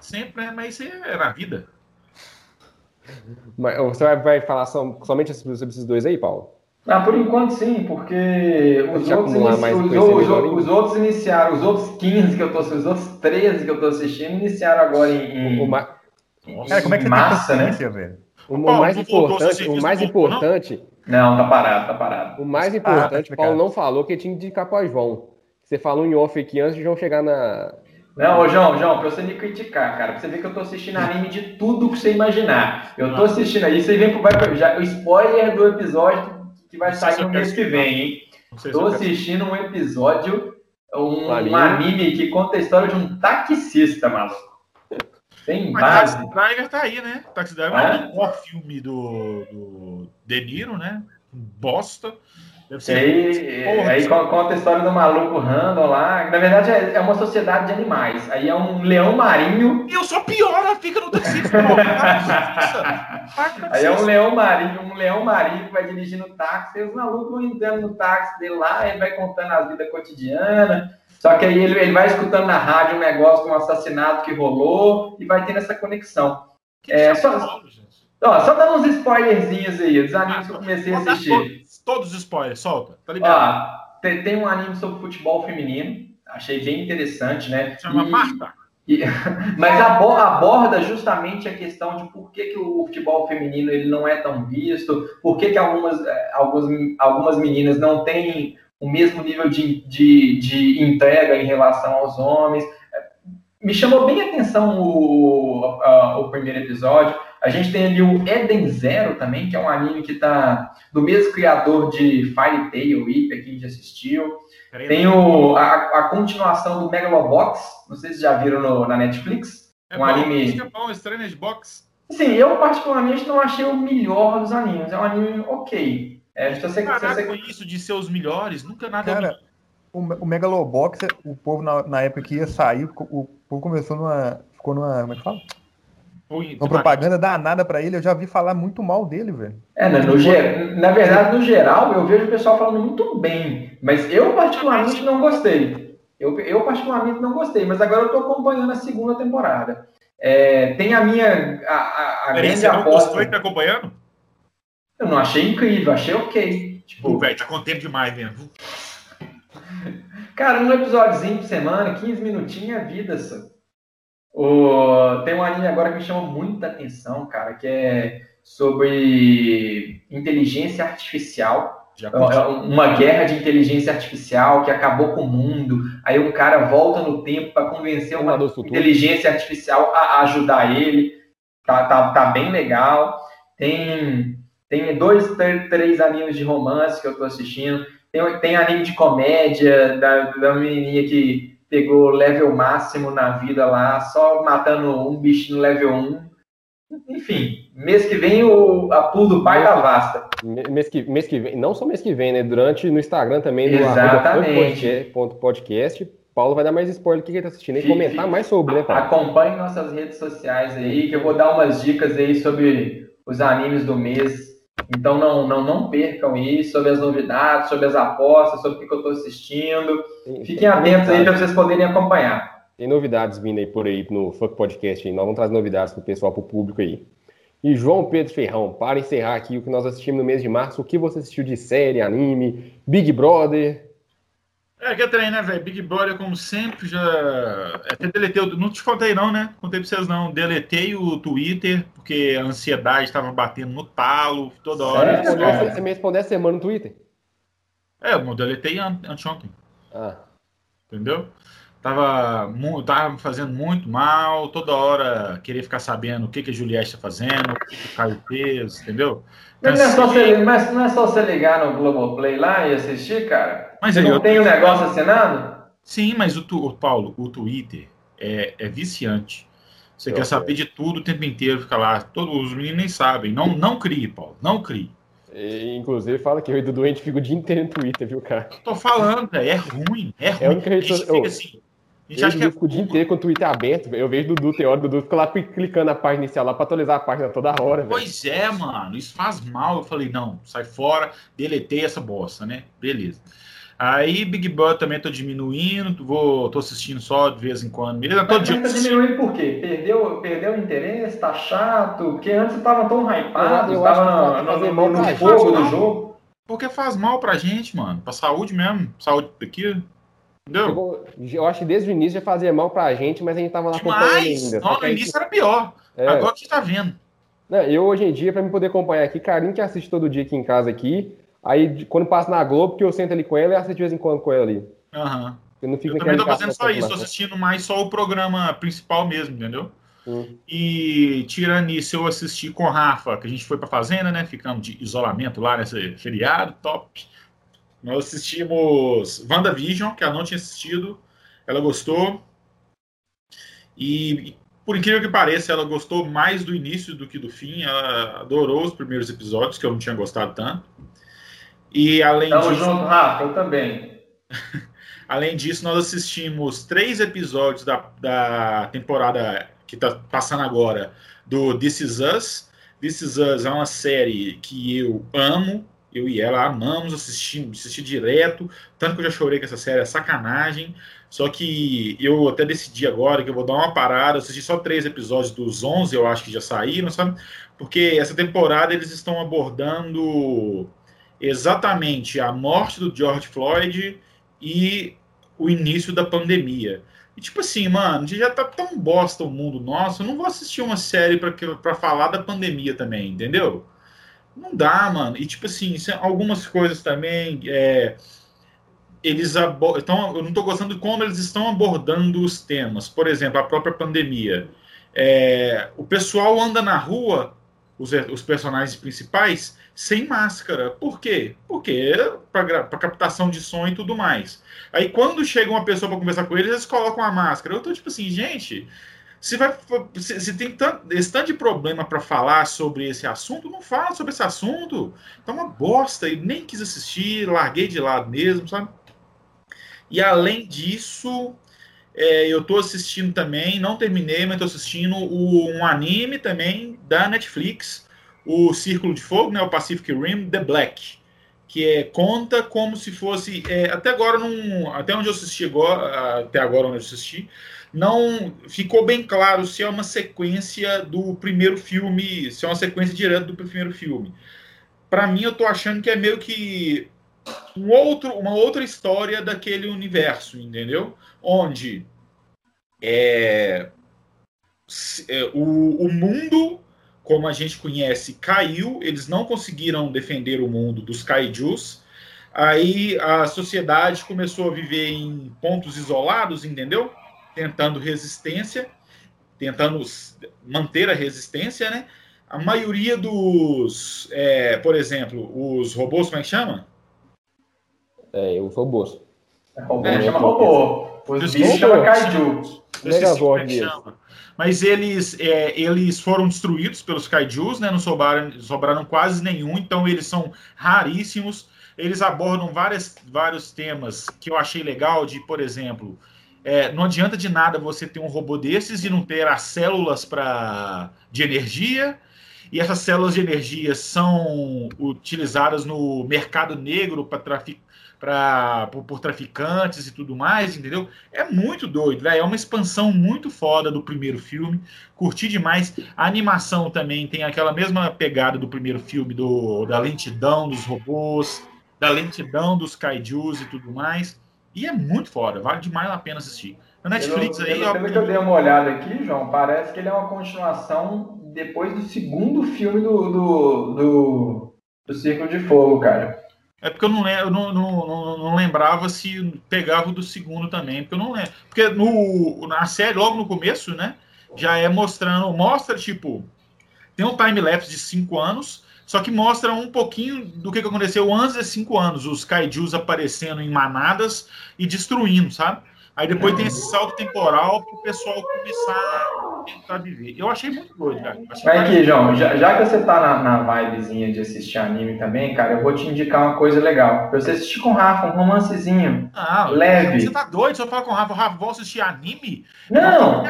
Sempre, né? mas isso é na vida. Mas você vai, vai falar som, somente sobre esses dois aí, Paulo? Ah, por enquanto sim, porque os outros, inici... os, os, os, outros, iniciaram, os outros 15 que eu tô os outros 13 que eu tô assistindo, iniciaram agora em. O, o, nossa, Cara, como é que massa, né? velho? O, o mais importante, o mais importante. Não, tá parado, tá parado. O mais importante, ah, Paulo não falou que tinha que indicar para João. Você falou em off aqui antes de João chegar na. Não, ô João, João, pra você me criticar, cara, pra você ver que eu tô assistindo anime de tudo que você imaginar. Eu tô assistindo aí, você vem pro vai já o spoiler do episódio que vai sair no mês que vem, hein? Tô assistindo um episódio, um, um anime que conta a história de um taxista, maluco. Tem Mas base. Taxi Driver tá aí, né? Taxi Driver é, o melhor filme do, do De Niro, né? Bosta. Deve ser. Aí, aí conta a história do maluco random lá. Na verdade, é, é uma sociedade de animais. Aí é um leão marinho. E eu sou pior, ela fica no taxi. aí é um leão marinho, um leão marinho que vai dirigindo o táxi. E os malucos vão entrando no táxi dele lá, ele vai contando a vida cotidiana só que aí ele, ele vai escutando na rádio um negócio de um assassinato que rolou e vai tendo essa conexão. Que é, só, ó, só dando uns spoilerzinhos aí, dos animes que eu comecei a assistir. Todos os spoilers, solta, tá ligado? Ó, tem, tem, um anime sobre futebol feminino, achei bem interessante, né? Chama e, Marta. E, mas aborda justamente a questão de por que, que o futebol feminino ele não é tão visto, por que, que algumas, eh, algumas, algumas meninas não têm o mesmo nível de, de, de entrega em relação aos homens. Me chamou bem a atenção o, a, o primeiro episódio. A gente tem ali o Eden Zero também, que é um anime que tá do mesmo criador de Fairy Tail, Ip, que a gente assistiu. Tem o, a, a, continuação do Megalobox, não sei se já viram no, na Netflix. É um bom, anime. É bom, Strange Box. Sim, eu particularmente não achei o melhor dos animes. É um anime ok. É, se você, Caraca, se você... isso de ser os melhores, nunca nada. Cara, o, o Megalobox, o povo na, na, época que ia sair, o povo começou numa. Ficou numa. Como é que fala? Uma propaganda danada para ele, eu já vi falar muito mal dele, velho. É, no, no na verdade, no geral, eu vejo o pessoal falando muito bem, mas eu particularmente não gostei. Eu, eu particularmente não gostei, mas agora eu tô acompanhando a segunda temporada. É, tem a minha a, a, a grande aposta. Você não gostou e tá acompanhando? Eu não achei incrível, achei ok. Tipo, velho, tá com tempo demais mesmo. Cara, um episódiozinho por semana, 15 minutinhos é vida, só. O... Tem um anime agora que me chama muita atenção, cara, que é sobre inteligência artificial. É, é uma guerra de inteligência artificial que acabou com o mundo. Aí o cara volta no tempo para convencer uma inteligência artificial a ajudar ele. Tá, tá, tá bem legal. Tem tem dois, três animes de romance que eu tô assistindo. Tem, tem anime de comédia da, da menininha que pegou level máximo na vida lá, só matando um bichinho level 1. Enfim, mês que vem o, a pool do pai da Vasta. Mês que, mês que vem, não só mês que vem, né? Durante no Instagram também do Exatamente. Podcast, Paulo vai dar mais spoiler do que ele tá assistindo e comentar mais sobre, né, Paulo? Acompanhe nossas redes sociais aí, que eu vou dar umas dicas aí sobre os animes do mês Então não, não, não percam isso sobre as novidades, sobre as apostas, sobre o que, que eu estou assistindo. Fiquem atentos aí para vocês poderem acompanhar. Tem novidades vindo aí por aí no Funk Podcast. Nós vamos trazer novidades para o pessoal, para o público aí. E João Pedro Ferrão, para encerrar aqui o que nós assistimos no mês de março, o que você assistiu de série, anime, Big Brother? É, que trem, né, velho? Big Brother, como sempre, já. Até deletei. Não te contei, não, né? Contei pra vocês, não. Deletei o Twitter, porque a ansiedade estava batendo no talo toda hora. Você me respondeu essa semana no Twitter? É, eu deletei anteontem. Ah. Entendeu? Tava, tava fazendo muito mal, toda hora queria ficar sabendo o que, que a Juliette está fazendo, o que, que o Caio fez, entendeu? Mas não, é só você, mas não é só você ligar no Globoplay lá e assistir, cara? Mas você não tem o um negócio assinado? Sim, mas o, o, Paulo, o Twitter é, é viciante. Você Eu quer sei. saber de tudo o tempo inteiro, fica lá. Todos os meninos nem sabem. Não, não crie, Paulo, não crie. E, inclusive, fala que eu e Dudu a gente fica o dia inteiro no Twitter, viu, cara? Tô falando, é ruim, é ruim. É a única rede social. Assim, a gente acha que é o dia inteiro com o Twitter aberto. Eu vejo Dudu, tem hora do Dudu fica lá clicando na página inicial lá pra atualizar a página toda hora. Pois é, mano. Isso faz mal. Eu falei, não, sai fora, deletei essa bosta, né? Beleza. Aí Big Brother também tô diminuindo, vou, tô assistindo só de vez em quando. Beleza? Todo dia. Tá diminuindo por quê? Perdeu, perdeu o interesse? Tá chato? Porque antes você tava tão hypado, eu, tava no, no, no fogo do jogo. Porque faz mal pra gente, mano. Pra saúde mesmo. Saúde daqui. Entendeu? Eu acho que desde o início já fazia mal pra gente, mas a gente tava lá acompanhando ainda. Não, no início era pior. É. Agora que tá vendo. Não, eu hoje em dia, pra me poder acompanhar aqui, Carinho que assiste todo dia aqui em casa aqui. Aí quando passa na Globo, que eu sento ali com ela, eu assisto de vez em quando com ela ali. Aham. Uhum. Eu, não fico eu também tô fazendo só isso, tô assistindo mais só o programa principal mesmo, entendeu? Hum. E tirando isso, eu assisti com o Rafa, que a gente foi pra fazenda, né? Ficamos de isolamento lá nesse feriado, top. Nós assistimos WandaVision, que ela não tinha assistido, ela gostou. E, por incrível que pareça, ela gostou mais do início do que do fim. Ela adorou os primeiros episódios, que eu não tinha gostado tanto. E além Tamo disso. junto, Rafa, eu também. além disso, nós assistimos três episódios da, da temporada que está passando agora do This Is Us. This Is Us é uma série que eu amo, eu e ela amamos assistir, assistir direto, tanto que eu já chorei com essa série, é sacanagem. Só que eu até decidi agora que eu vou dar uma parada, assistir só três episódios dos 11, eu acho que já saíram, sabe? Porque essa temporada eles estão abordando exatamente a morte do George Floyd e o início da pandemia. E tipo assim, mano, já tá tão bosta o mundo nosso, eu não vou assistir uma série para falar da pandemia também, entendeu? Não dá, mano. E tipo assim, é algumas coisas também. É, eles então, eu não estou gostando de como eles estão abordando os temas. Por exemplo, a própria pandemia. É, o pessoal anda na rua, os, os, personagens principais, sem máscara. Por quê? Porque para captação de som e tudo mais. Aí quando chega uma pessoa para conversar com eles, eles colocam a máscara. Eu tô tipo assim, gente, se, vai, se, se tem tanto, esse tanto de problema para falar sobre esse assunto, não fala sobre esse assunto. Então, uma bosta. E nem quis assistir, larguei de lado mesmo, sabe? E além disso, é, eu estou assistindo também, não terminei, mas estou assistindo o, um anime também da Netflix, o Círculo de Fogo, né, o Pacific Rim The Black, que é, conta como se fosse. É, até agora, não, até onde eu assisti agora, até agora onde eu assisti, não ficou bem claro se é uma sequência do primeiro filme, se é uma sequência direta do primeiro filme. Para mim, eu tô achando que é meio que um outro, uma outra história daquele universo, entendeu? Onde é, é, o, o mundo, como a gente conhece, caiu, eles não conseguiram defender o mundo dos kaijus. Aí a sociedade começou a viver em pontos isolados, entendeu? tentando resistência, tentando manter a resistência, né? A maioria dos, é, por exemplo, os robôs, como é que chama? É, os robôs. É, robô é, chama robô. Os bichos chamam kaiju. Megazord Mas eles, é, eles foram destruídos pelos kaijus, né? Não sobraram, sobraram quase nenhum, então eles são raríssimos. Eles abordam várias, vários temas que eu achei legal, de, por exemplo, é, não adianta de nada você ter um robô desses e não ter as células pra, de energia. e essas células de energia são utilizadas no mercado negro para traficar pra, por, por, traficantes e tudo mais, entendeu? É muito doido, velho. É uma expansão muito foda do primeiro filme. Curti demais. A animação também tem aquela mesma pegada do primeiro filme, do, da lentidão dos robôs, da lentidão dos kaijus e tudo mais. E é muito foda, vale demais a pena assistir. Na Netflix pelo, aí. Pelo, pelo que eu dei uma olhada aqui, João, parece que ele é uma continuação depois do segundo filme do, do, do, do Círculo de Fogo, cara. É porque eu não, eu não, não, não, lembrava se pegava o do segundo também. Porque eu não lembro. Porque no, na série, logo no começo, né? Já é mostrando. Mostra, tipo. Tem um time-lapse de cinco anos. Só que mostra um pouquinho do que aconteceu antes de cinco anos. Os kaijus aparecendo em manadas e destruindo, sabe? Aí depois tem esse salto temporal para o pessoal começar a tentar viver. Eu achei muito doido, cara. Vai aqui, João, já, já, que você tá na, na vibezinha de assistir anime também, cara, eu vou te indicar uma coisa legal. Pra você assistir com o Rafa, um romancezinho ah, leve. Você tá doido? Se eu falar com o Rafa, Rafa, vou assistir anime? Não,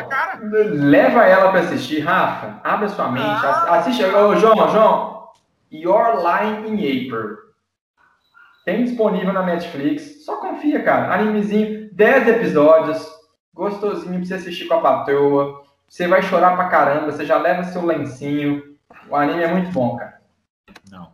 leva ela para assistir, Rafa, abre a sua mente, ah, assiste. Ô, João, João, Your Line in April. Tem disponível na Netflix. Só confia, cara. Animezinho 10 episódios, gostosinho pra você assistir com a patroa. Você vai chorar pra caramba, você já leva seu lencinho. O anime é muito bom, cara. Não.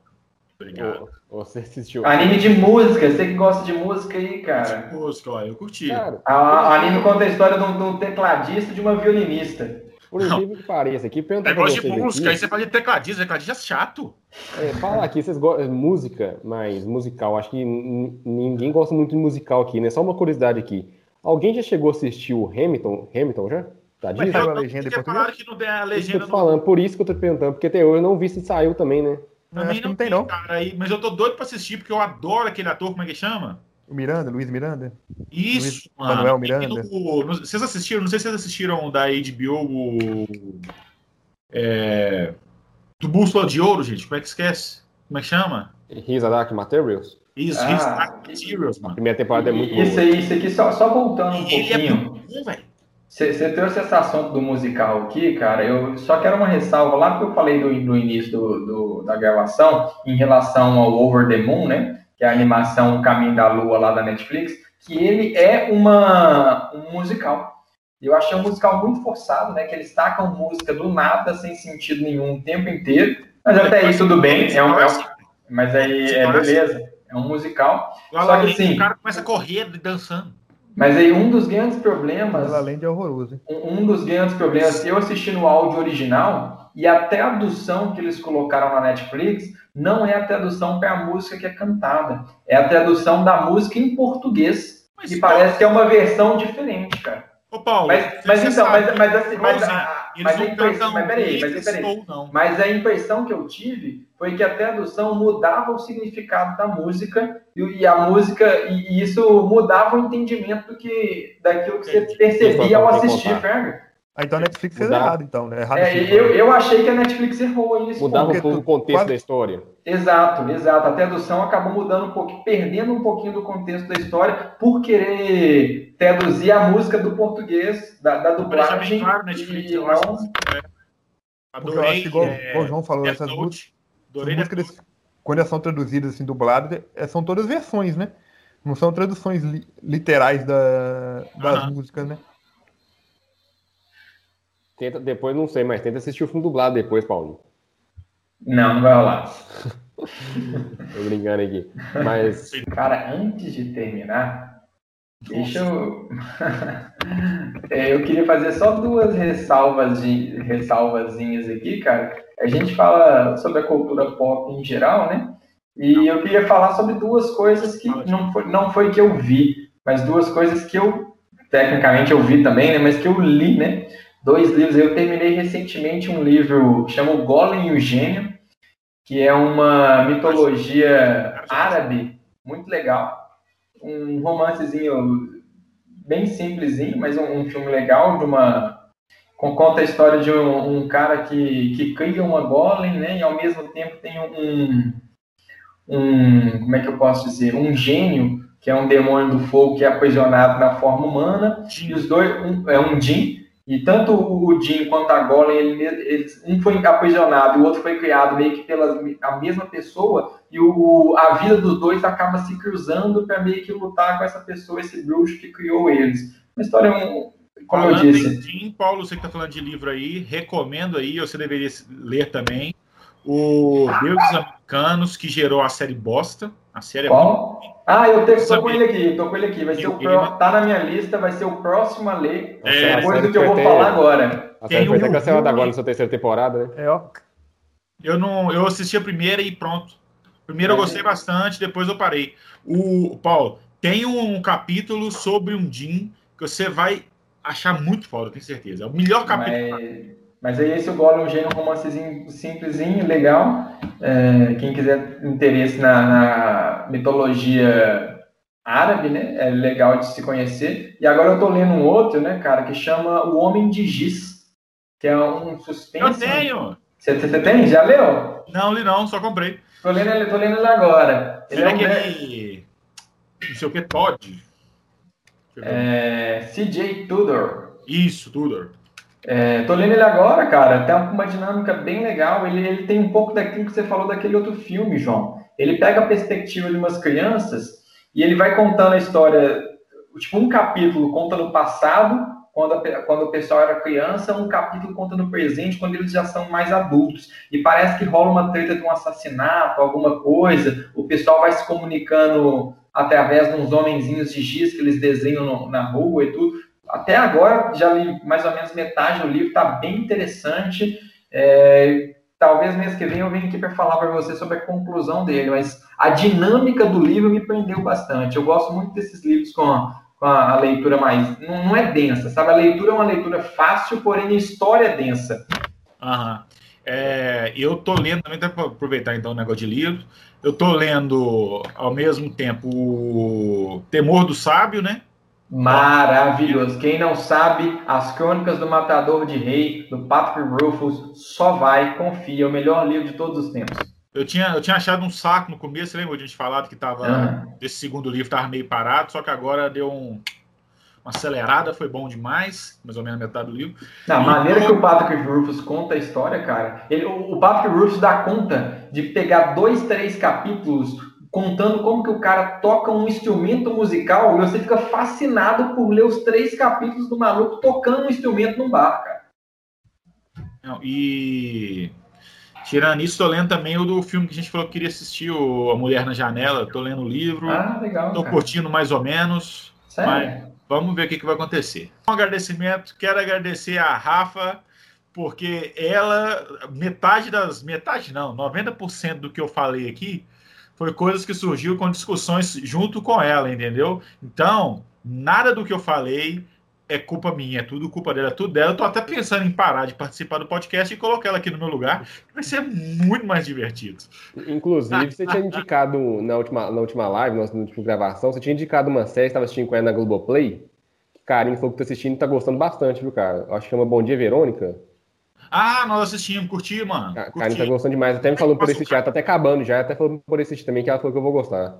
Obrigado. Você assistiu. Anime de música, você que gosta de música aí, cara. De música, ó, eu curti. Cara, a, anime conta a história de um, de um tecladista e de uma violinista. Por incrível que pareça, aqui pergunta Negócio de música, aqui, aí você fala de tecladista, tecladista é chato. É, fala aqui, vocês gostam de música, mas musical, acho que ninguém gosta muito de musical aqui, né? Só uma curiosidade aqui. Alguém já chegou a assistir o Hamilton? Hamilton já? Tá Mas a legenda em português? que não tem a legenda. Isso falando, por isso que eu tô perguntando, porque até hoje eu não vi se saiu também, né? Também não, não, tem, não. Cara, aí, mas eu tô doido pra assistir, porque eu adoro aquele ator, como é que chama? O Miranda, Luiz Miranda? Isso, Luiz mano. Manuel Miranda. No, no, vocês assistiram, não sei se vocês assistiram da HBO o, é, do Bússola de Ouro, gente. Como é que esquece? Como é que chama? His Dark Materials? Isso, ah, His Dark Materials, mano. A primeira temporada é muito isso boa. Aí, isso aqui, só, só voltando um Ele é pouquinho. É você trouxe esse assunto do musical aqui, cara. Eu só quero uma ressalva lá que eu falei do, do início do, do, da gravação em relação ao Over the Moon, né? Que é a animação Caminho da Lua lá da Netflix, que ele é uma, um musical. Eu achei um musical muito forçado, né? Que eles tacam música do nada, sem sentido nenhum, o tempo inteiro. Mas até aí tudo bem, é um, é um mas aí é beleza, é um musical. Só que assim, o cara começa a correr dançando. Mas aí um dos grandes problemas. Além de horroroso. Um, um dos grandes problemas, eu assisti no áudio original e a tradução que eles colocaram na Netflix não é a tradução para a música que é cantada, é a tradução da música em português. Mas, e parece que é uma versão diferente, cara. Ô, Paulo, mas, mas então, mas, mas assim, mas, a, mas, a impressão, mas peraí, mas peraí. Mas a impressão que eu tive foi que a tradução mudava o significado da música e, e a música e, e, isso mudava o entendimento do que daquilo que você percebia ao assistir, Ferg. Ah, então a Netflix fez Mudar. errado, então, né? Errado é, eu, eu achei que a Netflix errou isso. Mudava um pouco o contexto quase... da história. Exato, exato. A tradução acabou mudando um pouco, perdendo um pouquinho do contexto da história por querer traduzir a música do português, da, da dublagem. Claro, Netflix, eu acho. É. Adorei, eu acho que, igual, é, o João falou, essas, músicas, essas músicas, quando elas são traduzidas assim, dubladas, é, são todas versões, né? Não são traduções li, literais da, das músicas, né? Tenta, depois não sei, mas tenta assistir o filme dublado depois, Paulo. Não, não vai rolar. Tô brincando aqui. Mas. Cara, antes de terminar, deixa eu. é, eu queria fazer só duas ressalvas de, ressalvazinhas aqui, cara. A gente fala sobre a cultura pop em geral, né? E eu queria falar sobre duas coisas que não foi, não foi que eu vi, mas duas coisas que eu, tecnicamente, eu vi também, né? Mas que eu li, né? Dois livros. Eu terminei recentemente um livro que chama Golem e o Gênio, que é uma mitologia árabe muito legal. Um romancezinho bem simplesinho, mas um, um filme legal de uma conta a história de um, um, cara que, que cria uma golem, né? E ao mesmo tempo tem um, um como é que eu posso dizer, um gênio que é um demônio do fogo que é aprisionado na forma humana. E os dois um, é um Jin E tanto o Jim quanto a Golem, ele, eles, um foi aprisionado e o outro foi criado meio que pela a mesma pessoa, e o, a vida dos dois acaba se cruzando para meio que lutar com essa pessoa, esse bruxo que criou eles. Uma história, como Falando eu disse. Jim, Paulo, você que está falando de livro aí, recomendo aí, você deveria ler também, o Deuses Americanos, que gerou a série Bosta. A série é muito Qual? Ah, eu tenho, tô com ele aqui, tô com ele aqui. Vai ser o Ele- pró- tá na minha lista, vai ser o próximo a ler. É, depois do que eu vou foi falar agora. A Tem série foi um até cancelada agora na sua terceira temporada, né? É, ó. Eu não, eu assisti a primeira e pronto. Primeiro eu É. gostei bastante, depois eu parei. O Paulo tem um capítulo sobre um Jim que você vai achar muito foda, eu tenho certeza. É o melhor capítulo. Mas, mas aí esse o Golem é um romancezinho simplesinho, legal. É, quem quiser interesse na, na mitologia árabe, né? É legal de se conhecer. E agora eu tô lendo um outro, né, cara, que chama O Homem de Giz, que é um suspense. Eu tenho. Você, você tem? Já leu? Não, li não, só comprei. Tô lendo ele, tô lendo ele agora. Ele Ele é um aquele. Não sei o que, Todd. É, CJ Tudor. Isso, Tudor. É, tô lendo ele agora, cara. Tem uma dinâmica bem legal. Ele, ele tem um pouco daquilo que você falou daquele outro filme, João. Ele pega a perspectiva de umas crianças e ele vai contando a história. Tipo, um capítulo conta no passado, quando, a- quando o pessoal era criança, um capítulo conta no presente, quando eles já são mais adultos. E parece que rola uma treta de um assassinato, alguma coisa. O pessoal vai se comunicando através de uns homenzinhos de giz que eles desenham no- na rua e tudo. Até agora, já li mais ou menos metade do livro, está bem interessante. É, talvez mês que vem eu venha aqui para falar para você sobre a conclusão dele, mas a dinâmica do livro me prendeu bastante. Eu gosto muito desses livros com a, com a- a leitura mais. Não, não é densa, sabe? A leitura é uma leitura fácil, porém a história é densa. Aham. É, eu tô lendo também, para aproveitar então o negócio de livro. Eu tô lendo ao mesmo tempo o Temor do Sábio, né? Maravilhoso. Quem não sabe, As Crônicas do Matador de Rei, do Patrick Rufus, só vai, confia. É o melhor livro de todos os tempos. Eu tinha, eu tinha achado um saco no começo, lembra de a gente falado que tava. Ah. Esse segundo livro tava meio parado, só que agora deu um- uma acelerada, foi bom demais, mais ou menos metade do livro. Na maneira que o Patrick Rufus conta a história, cara, ele, o o Patrick Rufus dá conta de pegar dois, três capítulos contando como que o cara toca um instrumento musical e você fica fascinado por ler os três capítulos do maluco tocando um instrumento num bar, cara. Não, e tirando isso, tô lendo também o do filme que a gente falou que queria assistir, o A Mulher na Janela. Tô lendo o livro, Ah, legal, tô cara. curtindo mais ou menos. Sério? Vamos ver o que, que vai acontecer. Um agradecimento, quero agradecer a Rafa, porque ela, metade das. Metade não, 90% do que eu falei aqui foi coisas que surgiu com discussões junto com ela, entendeu? Então, nada do que eu falei é culpa minha, é tudo culpa dela, é tudo dela. Eu tô até pensando em parar de participar do podcast e colocar ela aqui no meu lugar, vai ser muito mais divertido. Inclusive, você tinha indicado na última, na última live, na última gravação, você tinha indicado uma série que estava assistindo com ela na Globoplay. Que Carinho falou que tá assistindo e tá gostando bastante, viu, cara? Acho que chama Bom Dia Verônica. Ah, nós assistimos, curti, mano. Ca- curti. Carinho tá gostando demais. Até me falou por assistir, já tá até acabando já, até falou por assistir também, que ela falou que eu vou gostar.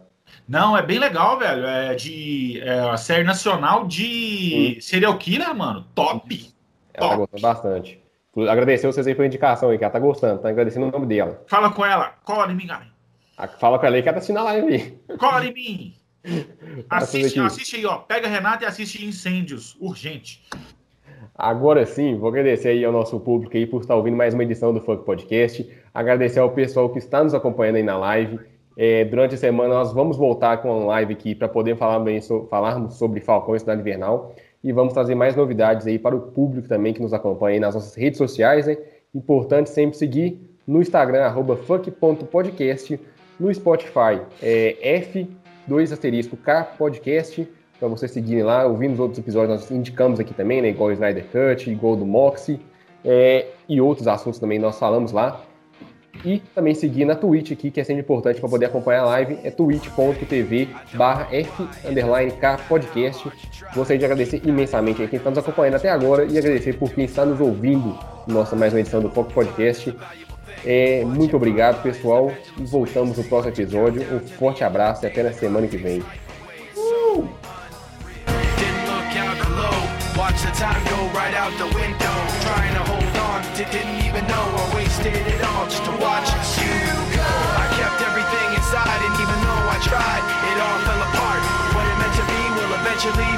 Não, é bem legal, velho. É de é a série nacional de serial killer, mano. Top. Ela tá Top. gostando bastante. Agradecer vocês aí pela indicação aí, que ela tá gostando, tá agradecendo o nome dela. Fala com ela. Cola em mim, galera. A- Fala com ela aí que ela tá assistindo a live aí. Cola em mim. Assiste, assiste aí, ó. Pega a Renata e assiste Incêndios. Urgente. Agora sim, vou agradecer aí ao nosso público aí por estar ouvindo mais uma edição do Funk Podcast. Agradecer ao pessoal que está nos acompanhando aí na live. É, durante a semana nós vamos voltar com uma live aqui para poder falar bem so- falarmos sobre Falcão e Cidade Invernal. E vamos trazer mais novidades aí para o público também que nos acompanha aí nas nossas redes sociais. Né? Importante sempre seguir no Instagram, arroba funk.podcast, no Spotify, é F2 asterisco K podcast, para vocês seguirem lá, ouvindo os outros episódios, nós indicamos aqui também, né, igual o Snyder Cut, igual o do Moxie, é, e outros assuntos também nós falamos lá. E também seguir na Twitch aqui, que é sempre importante para poder acompanhar a live, é twitch.tv barra podcast. Gostaria de agradecer imensamente quem está nos acompanhando até agora e agradecer por quem está nos ouvindo nossa mais uma edição do Foco Podcast. É, muito obrigado, pessoal, e voltamos no próximo episódio. Um forte abraço e até na semana que vem. Watch the time go right out the window. Trying to hold on, didn't even know I wasted it all just to watch you go. I kept everything inside, and even though I tried, it all fell apart. What it meant to be will eventually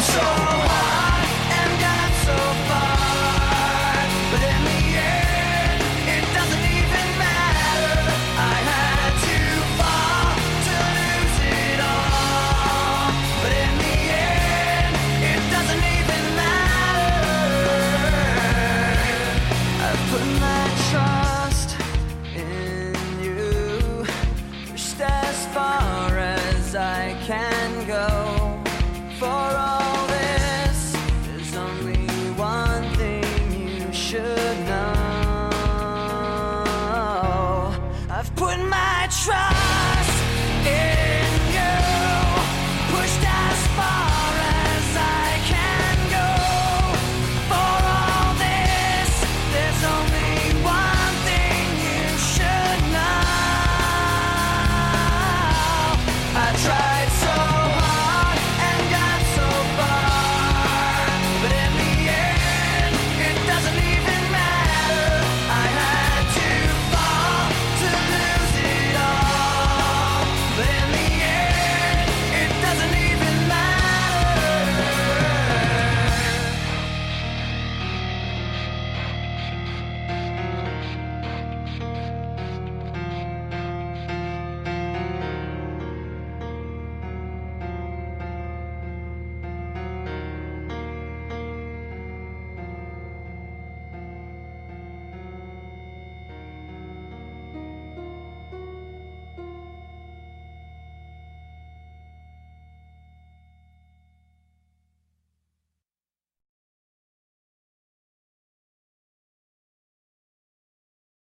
so hard.